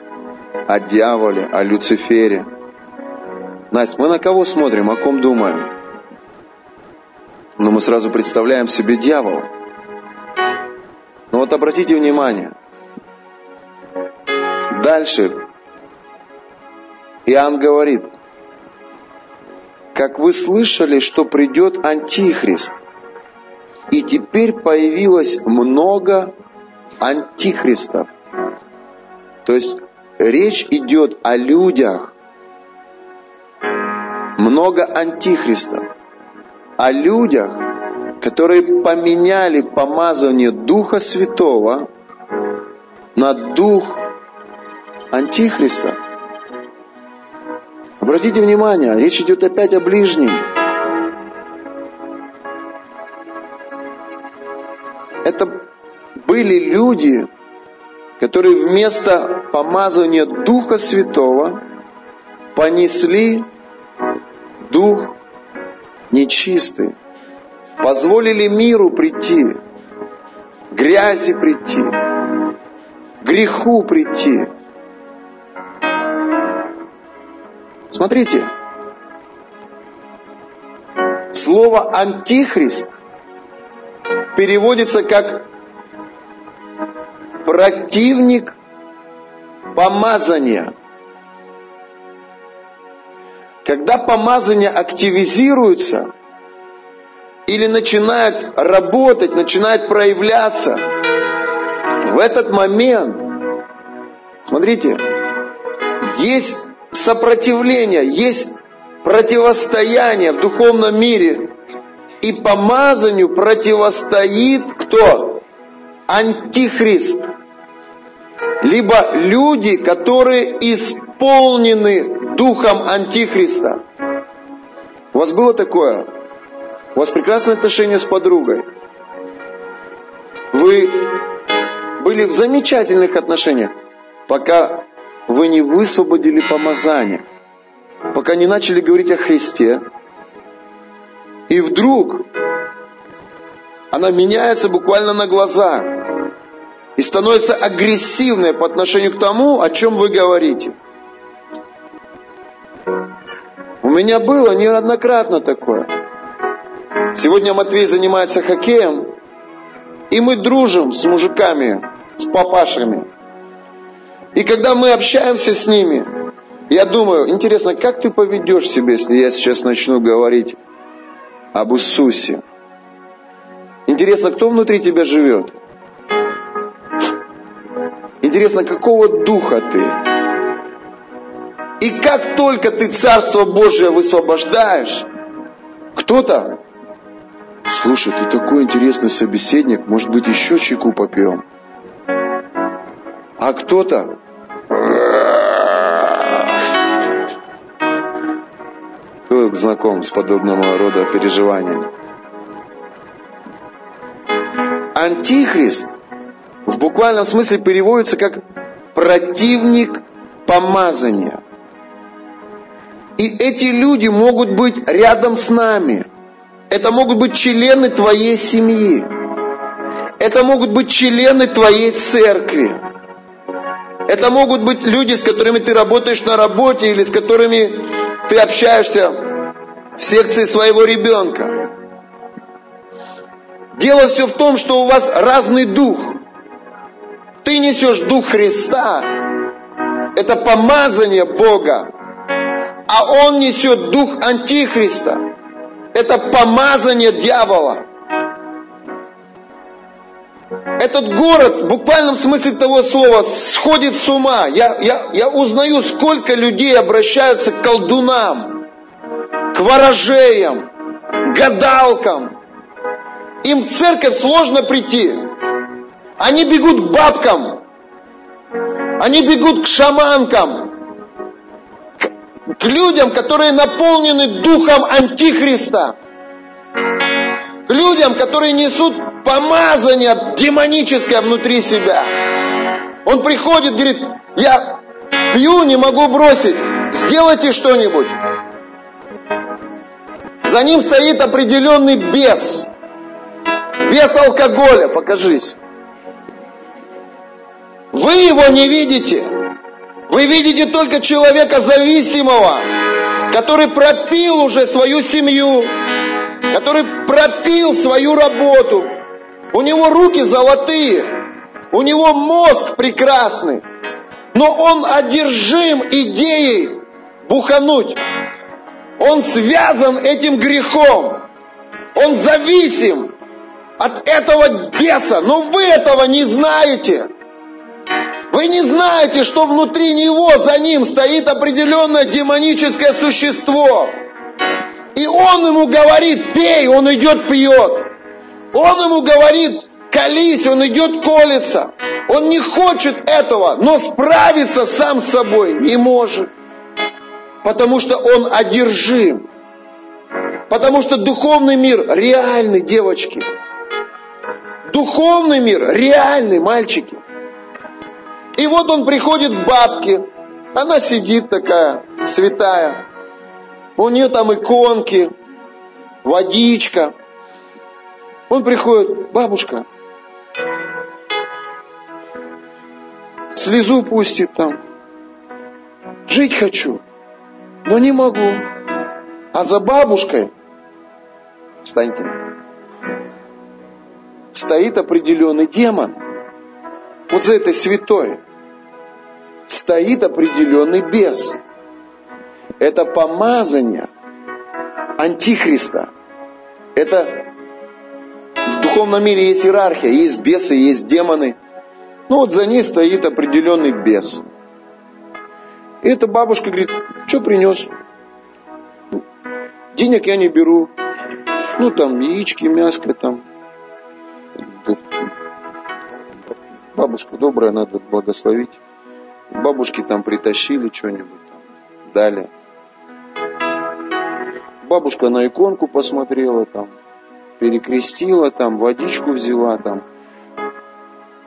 о дьяволе, о Люцифере, Настя, мы на кого смотрим, о ком думаем? но мы сразу представляем себе дьявола. Но вот обратите внимание, дальше Иоанн говорит, как вы слышали, что придет Антихрист, И теперь появилось много антихристов. То есть речь идет о людях. Много антихристов. О людях, которые поменяли помазание Духа Святого на Дух Антихриста. Обратите внимание, речь идет опять о ближнем. Это были люди, которые вместо помазания Духа Святого понесли Дух нечистый, позволили миру прийти, грязи прийти, греху прийти. Смотрите, слово «антихрист» переводится как противник помазания. Когда помазание активизируется или начинает работать, начинает проявляться, в этот момент, смотрите, есть сопротивление, есть противостояние в духовном мире. И помазанию противостоит кто? Антихрист. Либо люди, которые исполнены духом Антихриста. У вас было такое? У вас прекрасные отношения с подругой. Вы были в замечательных отношениях, пока вы не высвободили помазание, пока не начали говорить о Христе. И вдруг она меняется буквально на глазах и становится агрессивной по отношению к тому, о чем вы говорите. У меня было неоднократно такое. Сегодня Матвей занимается хоккеем, и мы дружим с мужиками, с папашами. И когда мы общаемся с ними, я думаю, интересно, как ты поведешь себя, если я сейчас начну говорить об Иисусе? Интересно, кто внутри тебя живет? Интересно, какого духа ты? И как только ты Царство Божие высвобождаешь, кто-то, слушай, ты такой интересный собеседник, может быть, еще чайку попьем? А кто-то, кто знаком с подобного рода переживаниями? Антихрист в буквальном смысле переводится как противник помазания. И эти люди могут быть рядом с нами. Это могут быть члены твоей семьи. Это могут быть члены твоей церкви. Это могут быть люди, с которыми ты работаешь на работе или с которыми ты общаешься в секции своего ребенка. Дело все в том, что у вас разный дух. Ты несешь дух Христа. Это помазание Бога. А он несет дух Антихриста. Это помазание дьявола. Этот город, в буквальном смысле того слова, сходит с ума. Я, я, я узнаю, сколько людей обращаются к колдунам, ворожеям, гадалкам. Им в церковь сложно прийти. Они бегут к бабкам. Они бегут к шаманкам. К, к людям, которые наполнены духом Антихриста. К людям, которые несут помазание демоническое внутри себя. Он приходит, говорит, я пью, не могу бросить, сделайте что-нибудь. За ним стоит определенный бес. Без алкоголя, покажись. Вы его не видите. Вы видите только человека зависимого, который пропил уже свою семью, который пропил свою работу, у него руки золотые, у него мозг прекрасный, но он одержим идеей бухануть. Он связан этим грехом. Он зависим. от этого беса, но вы этого не знаете. Вы не знаете, что внутри него, за ним стоит определенное демоническое существо. И он ему говорит, пей, он идет пьет. Он ему говорит, колись, он идет колется. Он не хочет этого, но справиться сам с собой не может. Потому что он одержим. Потому что духовный мир реальный, девочки. Духовный мир реальный, мальчики. И вот он приходит к бабке. Она сидит такая, святая. У нее там иконки, водичка. Он приходит, бабушка, слезу пустит там. Жить хочу, но не могу. А за бабушкой, встаньте, стоит определенный демон. Вот за этой святой стоит определенный бес. Это помазание антихриста. Это в духовном мире есть иерархия, есть бесы, есть демоны. Ну вот за ней стоит определенный бес. И эта бабушка говорит, что принес? Денег я не беру. Ну там яички, мяско там. Бабушка добрая, надо благословить. Бабушки там притащили что-нибудь, дали. Бабушка на иконку посмотрела там, перекрестила там, водичку взяла там,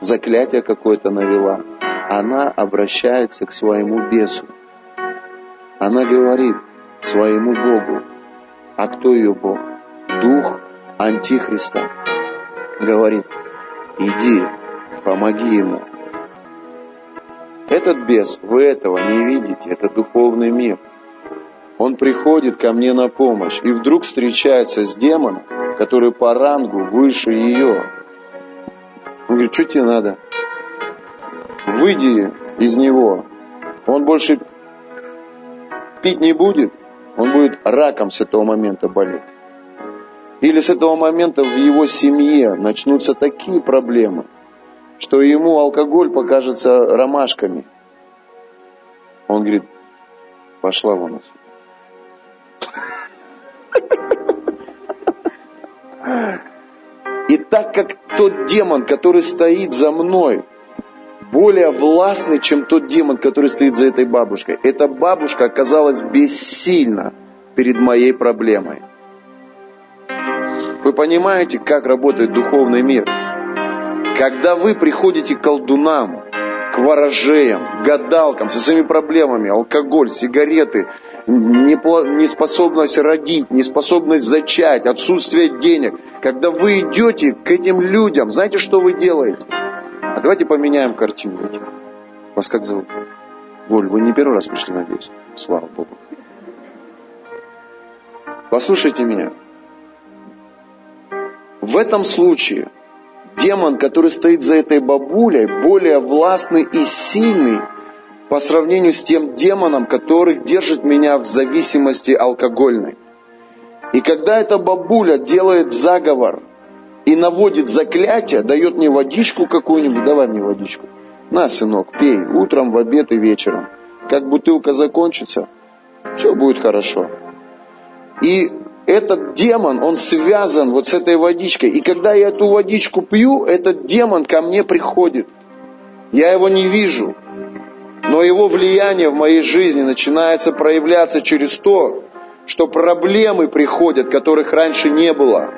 заклятие какое-то навела. Она обращается к своему бесу. Она говорит своему Богу. А кто ее Бог? Дух Антихриста. Говорит, иди, помоги ему. Этот бес, вы этого не видите, это духовный мир. Он приходит ко мне на помощь и вдруг встречается с демоном, который по рангу выше ее. Он говорит, что тебе надо? Выйди из него. Он больше пить не будет, он будет раком с этого момента болеть. Или с этого момента в его семье начнутся такие проблемы, что ему алкоголь покажется ромашками. Он говорит, пошла вон отсюда. И так как тот демон, который стоит за мной, более властный, чем тот демон, который стоит за этой бабушкой, эта бабушка оказалась бессильна перед моей проблемой. Вы понимаете, как работает духовный мир? Когда вы приходите к колдунам, к ворожеям, гадалкам со своими проблемами, алкоголь, сигареты, неспособность родить, неспособность зачать, отсутствие денег. Когда вы идете к этим людям, знаете, что вы делаете? А давайте поменяем картину. Вас как зовут? Воль, вы не первый раз пришли, надеюсь. Слава Богу. Послушайте меня. В этом случае демон, который стоит за этой бабулей, более властный и сильный по сравнению с тем демоном, который держит меня в зависимости алкогольной. И когда эта бабуля делает заговор и наводит заклятие, дает мне водичку какую-нибудь, давай мне водичку. На, сынок, пей, утром, в обед и вечером. Как бутылка закончится, все будет хорошо. И этот демон, он связан вот с этой водичкой. И когда я эту водичку пью, этот демон ко мне приходит. Я его не вижу. Но его влияние в моей жизни начинается проявляться через то, что проблемы приходят, которых раньше не было.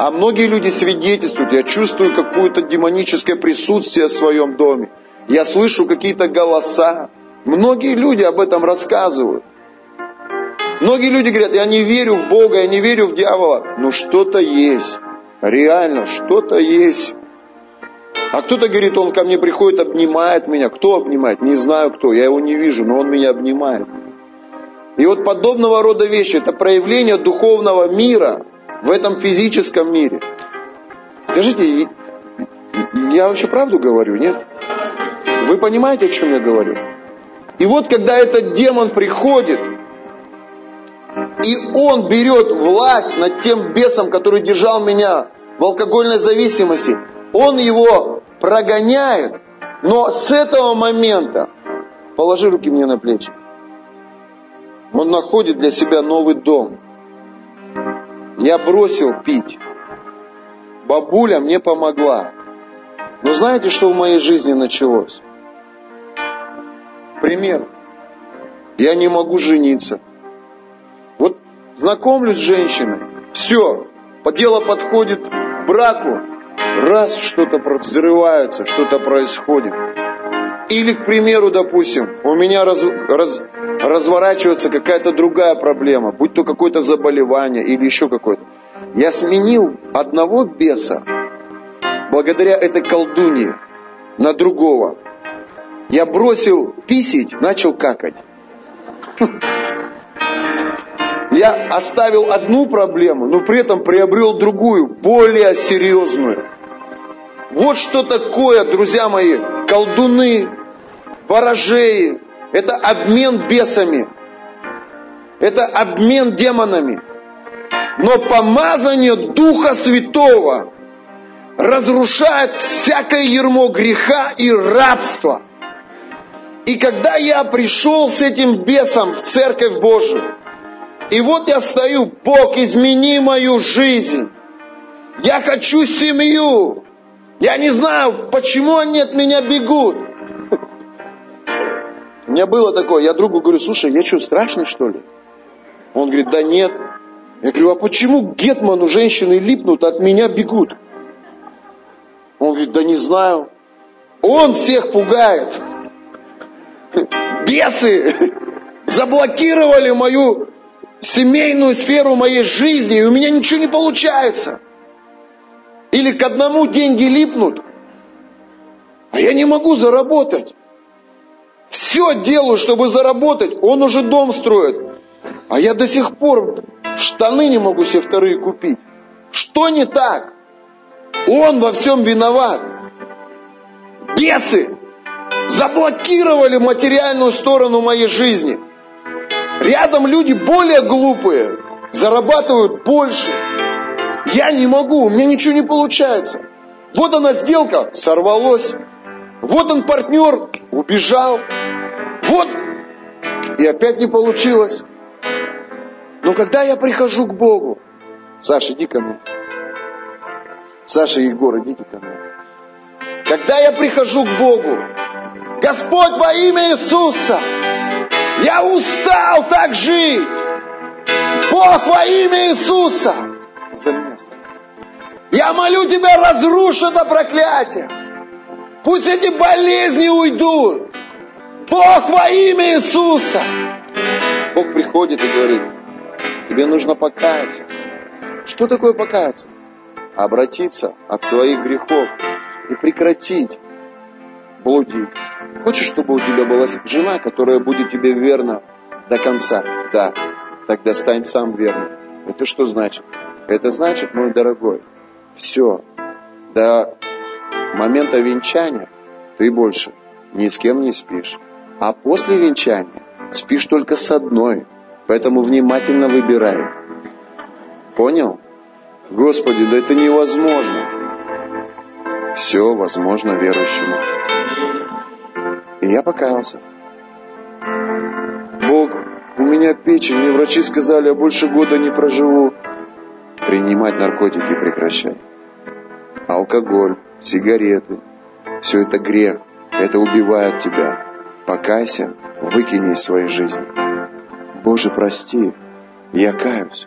А многие люди свидетельствуют, я чувствую какое-то демоническое присутствие в своем доме. Я слышу какие-то голоса. Многие люди об этом рассказывают. Многие люди говорят, я не верю в Бога, я не верю в дьявола. Но что-то есть. Реально, что-то есть. А кто-то говорит, он ко мне приходит, обнимает меня. Кто обнимает? Не знаю кто, я его не вижу, но он меня обнимает. И вот подобного рода вещи, это проявление духовного мира в этом физическом мире. Скажите, я вообще правду говорю, нет? Вы понимаете, о чем я говорю? И вот когда этот демон приходит, и он берет власть над тем бесом, который держал меня в алкогольной зависимости, он его прогоняет, но с этого момента, положи руки мне на плечи, он находит для себя новый дом. Я бросил пить. Бабуля мне помогла. Но знаете, что в моей жизни началось? Пример. Я не могу жениться. Вот знакомлюсь с женщиной, все, дело подходит к браку, раз что-то взрывается, что-то происходит. Или, к примеру, допустим, у меня раз, раз, разворачивается какая-то другая проблема, будь то какое-то заболевание или еще какое-то. Я сменил одного беса благодаря этой колдунье на другого. Я бросил писить, начал какать. Я оставил одну проблему, но при этом приобрел другую, более серьезную. Вот что такое, друзья мои, колдуны, ворожеи. Это обмен бесами. Это обмен демонами. Но помазание Духа Святого разрушает всякое ермо греха и рабства. И когда я пришел с этим бесом в Церковь Божию, и вот я стою, Бог, измени мою жизнь. Я хочу семью. Я не знаю, почему они от меня бегут. У меня было такое, я другу говорю, слушай, я что, страшный что ли? Он говорит, да нет. Я говорю, а почему Гетману женщины липнут, от меня бегут? Он говорит, да не знаю. Он всех пугает. Бесы заблокировали мою семейную сферу моей жизни, и у меня ничего не получается. Или к одному деньги липнут, а я не могу заработать. Все делаю, чтобы заработать. Он уже дом строит. А я до сих пор штаны не могу себе вторые купить. Что не так? Он во всем виноват. Бесы заблокировали материальную сторону моей жизни. Рядом люди более глупые, зарабатывают больше. Я не могу, у меня ничего не получается. Вот она сделка, сорвалось. Вот он партнер, убежал. Вот, и опять не получилось. Но когда я прихожу к Богу, Саша, иди ко мне. Саша и Егор, идите ко мне. Когда я прихожу к Богу, Господь во имя Иисуса, я устал так жить. Бог во имя Иисуса. Я молю тебя, разруши это проклятие. Пусть эти болезни уйдут. Бог во имя Иисуса. Бог приходит и говорит, тебе нужно покаяться. Что такое покаяться? Обратиться от своих грехов и прекратить блудить. Хочешь, чтобы у тебя была жена, которая будет тебе верна до конца? Да. Тогда стань сам верным. Это что значит? Это значит, мой дорогой, все. До момента венчания ты больше ни с кем не спишь. А после венчания спишь только с одной. Поэтому внимательно выбирай. Понял? Господи, да это невозможно. Все возможно верующему. И я покаялся. Бог, у меня печень, мне врачи сказали, я больше года не проживу. Принимать наркотики прекращай. Алкоголь, сигареты, все это грех, это убивает тебя. Покайся, выкини из своей жизни. Боже, прости, я каюсь.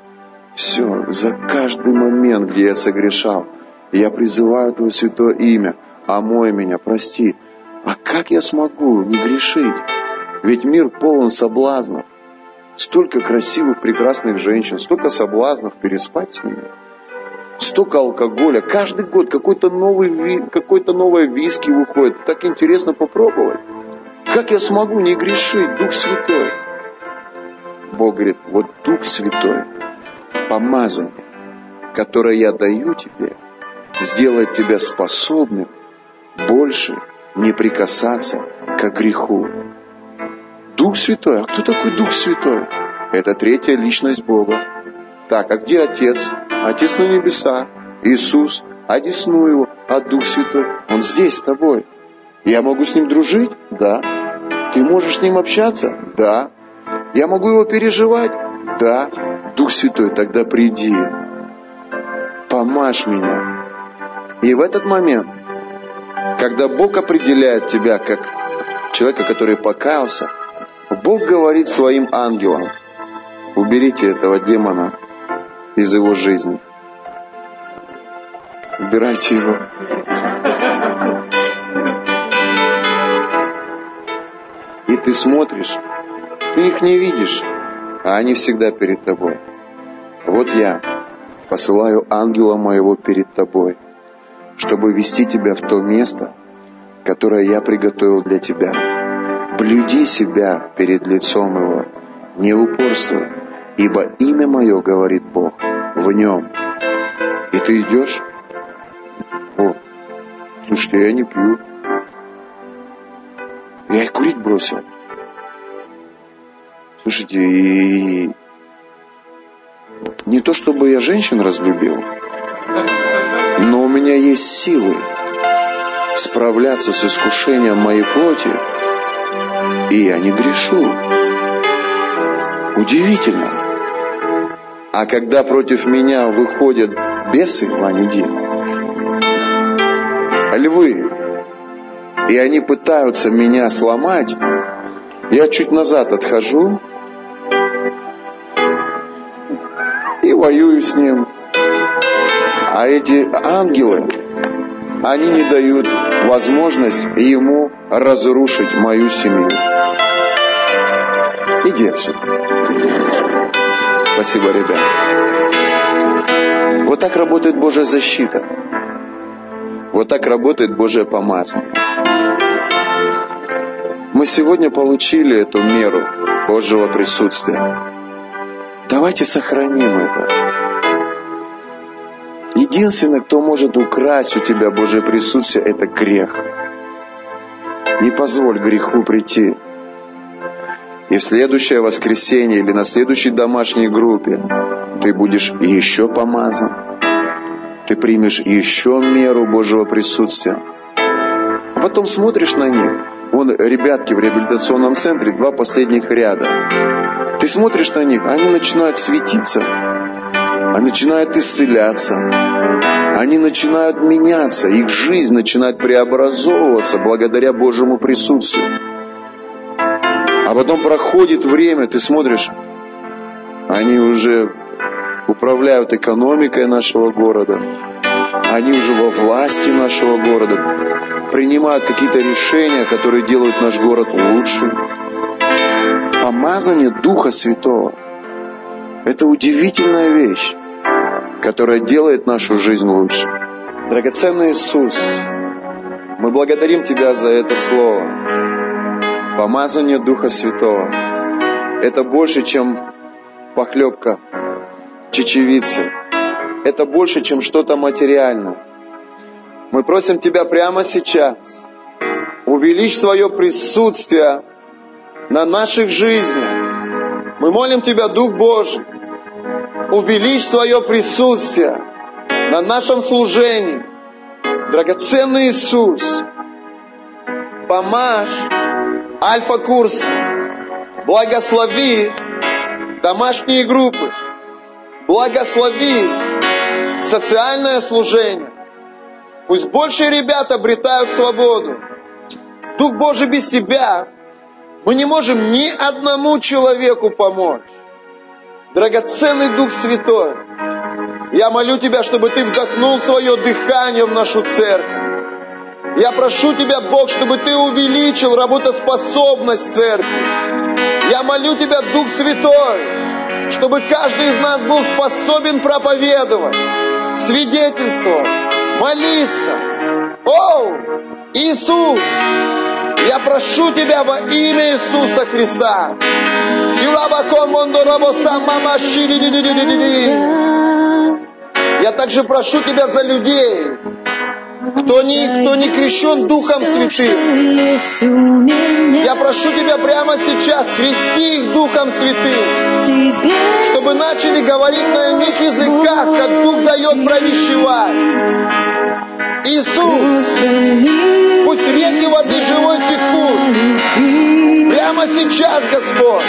Все, за каждый момент, где я согрешал, я призываю Твое святое имя, омой меня, прости, а как я смогу не грешить? Ведь мир полон соблазнов. Столько красивых, прекрасных женщин, столько соблазнов переспать с ними. Столько алкоголя. Каждый год какой-то новый, какой-то новое виски выходит. Так интересно попробовать. Как я смогу не грешить? Дух Святой. Бог говорит, вот Дух Святой, помазание, которое я даю тебе, сделает тебя способным больше не прикасаться к греху. Дух Святой. А кто такой Дух Святой? Это третья личность Бога. Так, а где Отец? Отец на небесах. Иисус, одесну Его, а Дух Святой, Он здесь с тобой. Я могу с Ним дружить? Да. Ты можешь с Ним общаться? Да. Я могу Его переживать? Да. Дух Святой, тогда приди. Помажь меня. И в этот момент, когда Бог определяет тебя как человека, который покаялся, Бог говорит своим ангелам, уберите этого демона из его жизни. Убирайте его. И ты смотришь, ты их не видишь, а они всегда перед тобой. Вот я посылаю ангела моего перед тобой, чтобы вести тебя в то место, которое я приготовил для тебя. Блюди себя перед лицом его, не упорствуй, ибо имя мое, говорит Бог, в нем. И ты идешь? О, слушайте, я не пью. Я и курить бросил. Слушайте, и не то чтобы я женщин разлюбил, но у меня есть силы справляться с искушением моей плоти, и я не грешу. Удивительно. А когда против меня выходят бесы, ваниди, львы, и они пытаются меня сломать, я чуть назад отхожу и воюю с ним. А эти ангелы, они не дают возможность ему разрушить мою семью. Иди отсюда. Спасибо, ребят. Вот так работает Божья защита. Вот так работает Божье помазание. Мы сегодня получили эту меру Божьего присутствия. Давайте сохраним это. Единственное, кто может украсть у тебя Божье присутствие, это грех. Не позволь греху прийти. И в следующее воскресенье или на следующей домашней группе ты будешь еще помазан. Ты примешь еще меру Божьего присутствия. А потом смотришь на них. Вон ребятки в реабилитационном центре, два последних ряда. Ты смотришь на них, они начинают светиться. Они начинают исцеляться. Они начинают меняться. Их жизнь начинает преобразовываться благодаря Божьему присутствию. А потом проходит время, ты смотришь, они уже управляют экономикой нашего города, они уже во власти нашего города, принимают какие-то решения, которые делают наш город лучше. Помазание Духа Святого – это удивительная вещь, которая делает нашу жизнь лучше. Драгоценный Иисус, мы благодарим Тебя за это слово. Помазание Духа Святого – это больше, чем похлебка чечевицы. Это больше, чем что-то материальное. Мы просим Тебя прямо сейчас, увеличь свое присутствие на наших жизнях. Мы молим Тебя, Дух Божий, увеличь свое присутствие на нашем служении. Драгоценный Иисус, помажь Альфа-курс, благослови домашние группы, благослови социальное служение. Пусть больше ребят обретают свободу. Дух Божий без Тебя мы не можем ни одному человеку помочь. Драгоценный Дух Святой, я молю Тебя, чтобы Ты вдохнул свое дыхание в нашу церковь. Я прошу Тебя, Бог, чтобы Ты увеличил работоспособность церкви. Я молю Тебя, Дух Святой, чтобы каждый из нас был способен проповедовать, свидетельствовать, молиться. О, Иисус, я прошу Тебя во имя Иисуса Христа. Я также прошу Тебя за людей, Кто не, кто не крещен Духом Святым, я прошу Тебя прямо сейчас, крести их Духом Святым, чтобы начали говорить на иных языках, как Дух дает провещевать. Иисус, пусть реки воды живой текут. Прямо сейчас, Господь.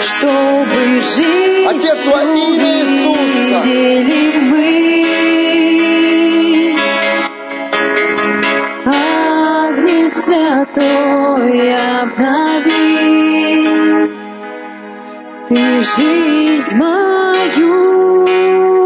Чтобы жить Отец, во имя Иисуса. мы. Святой обнови ты жизнь мою.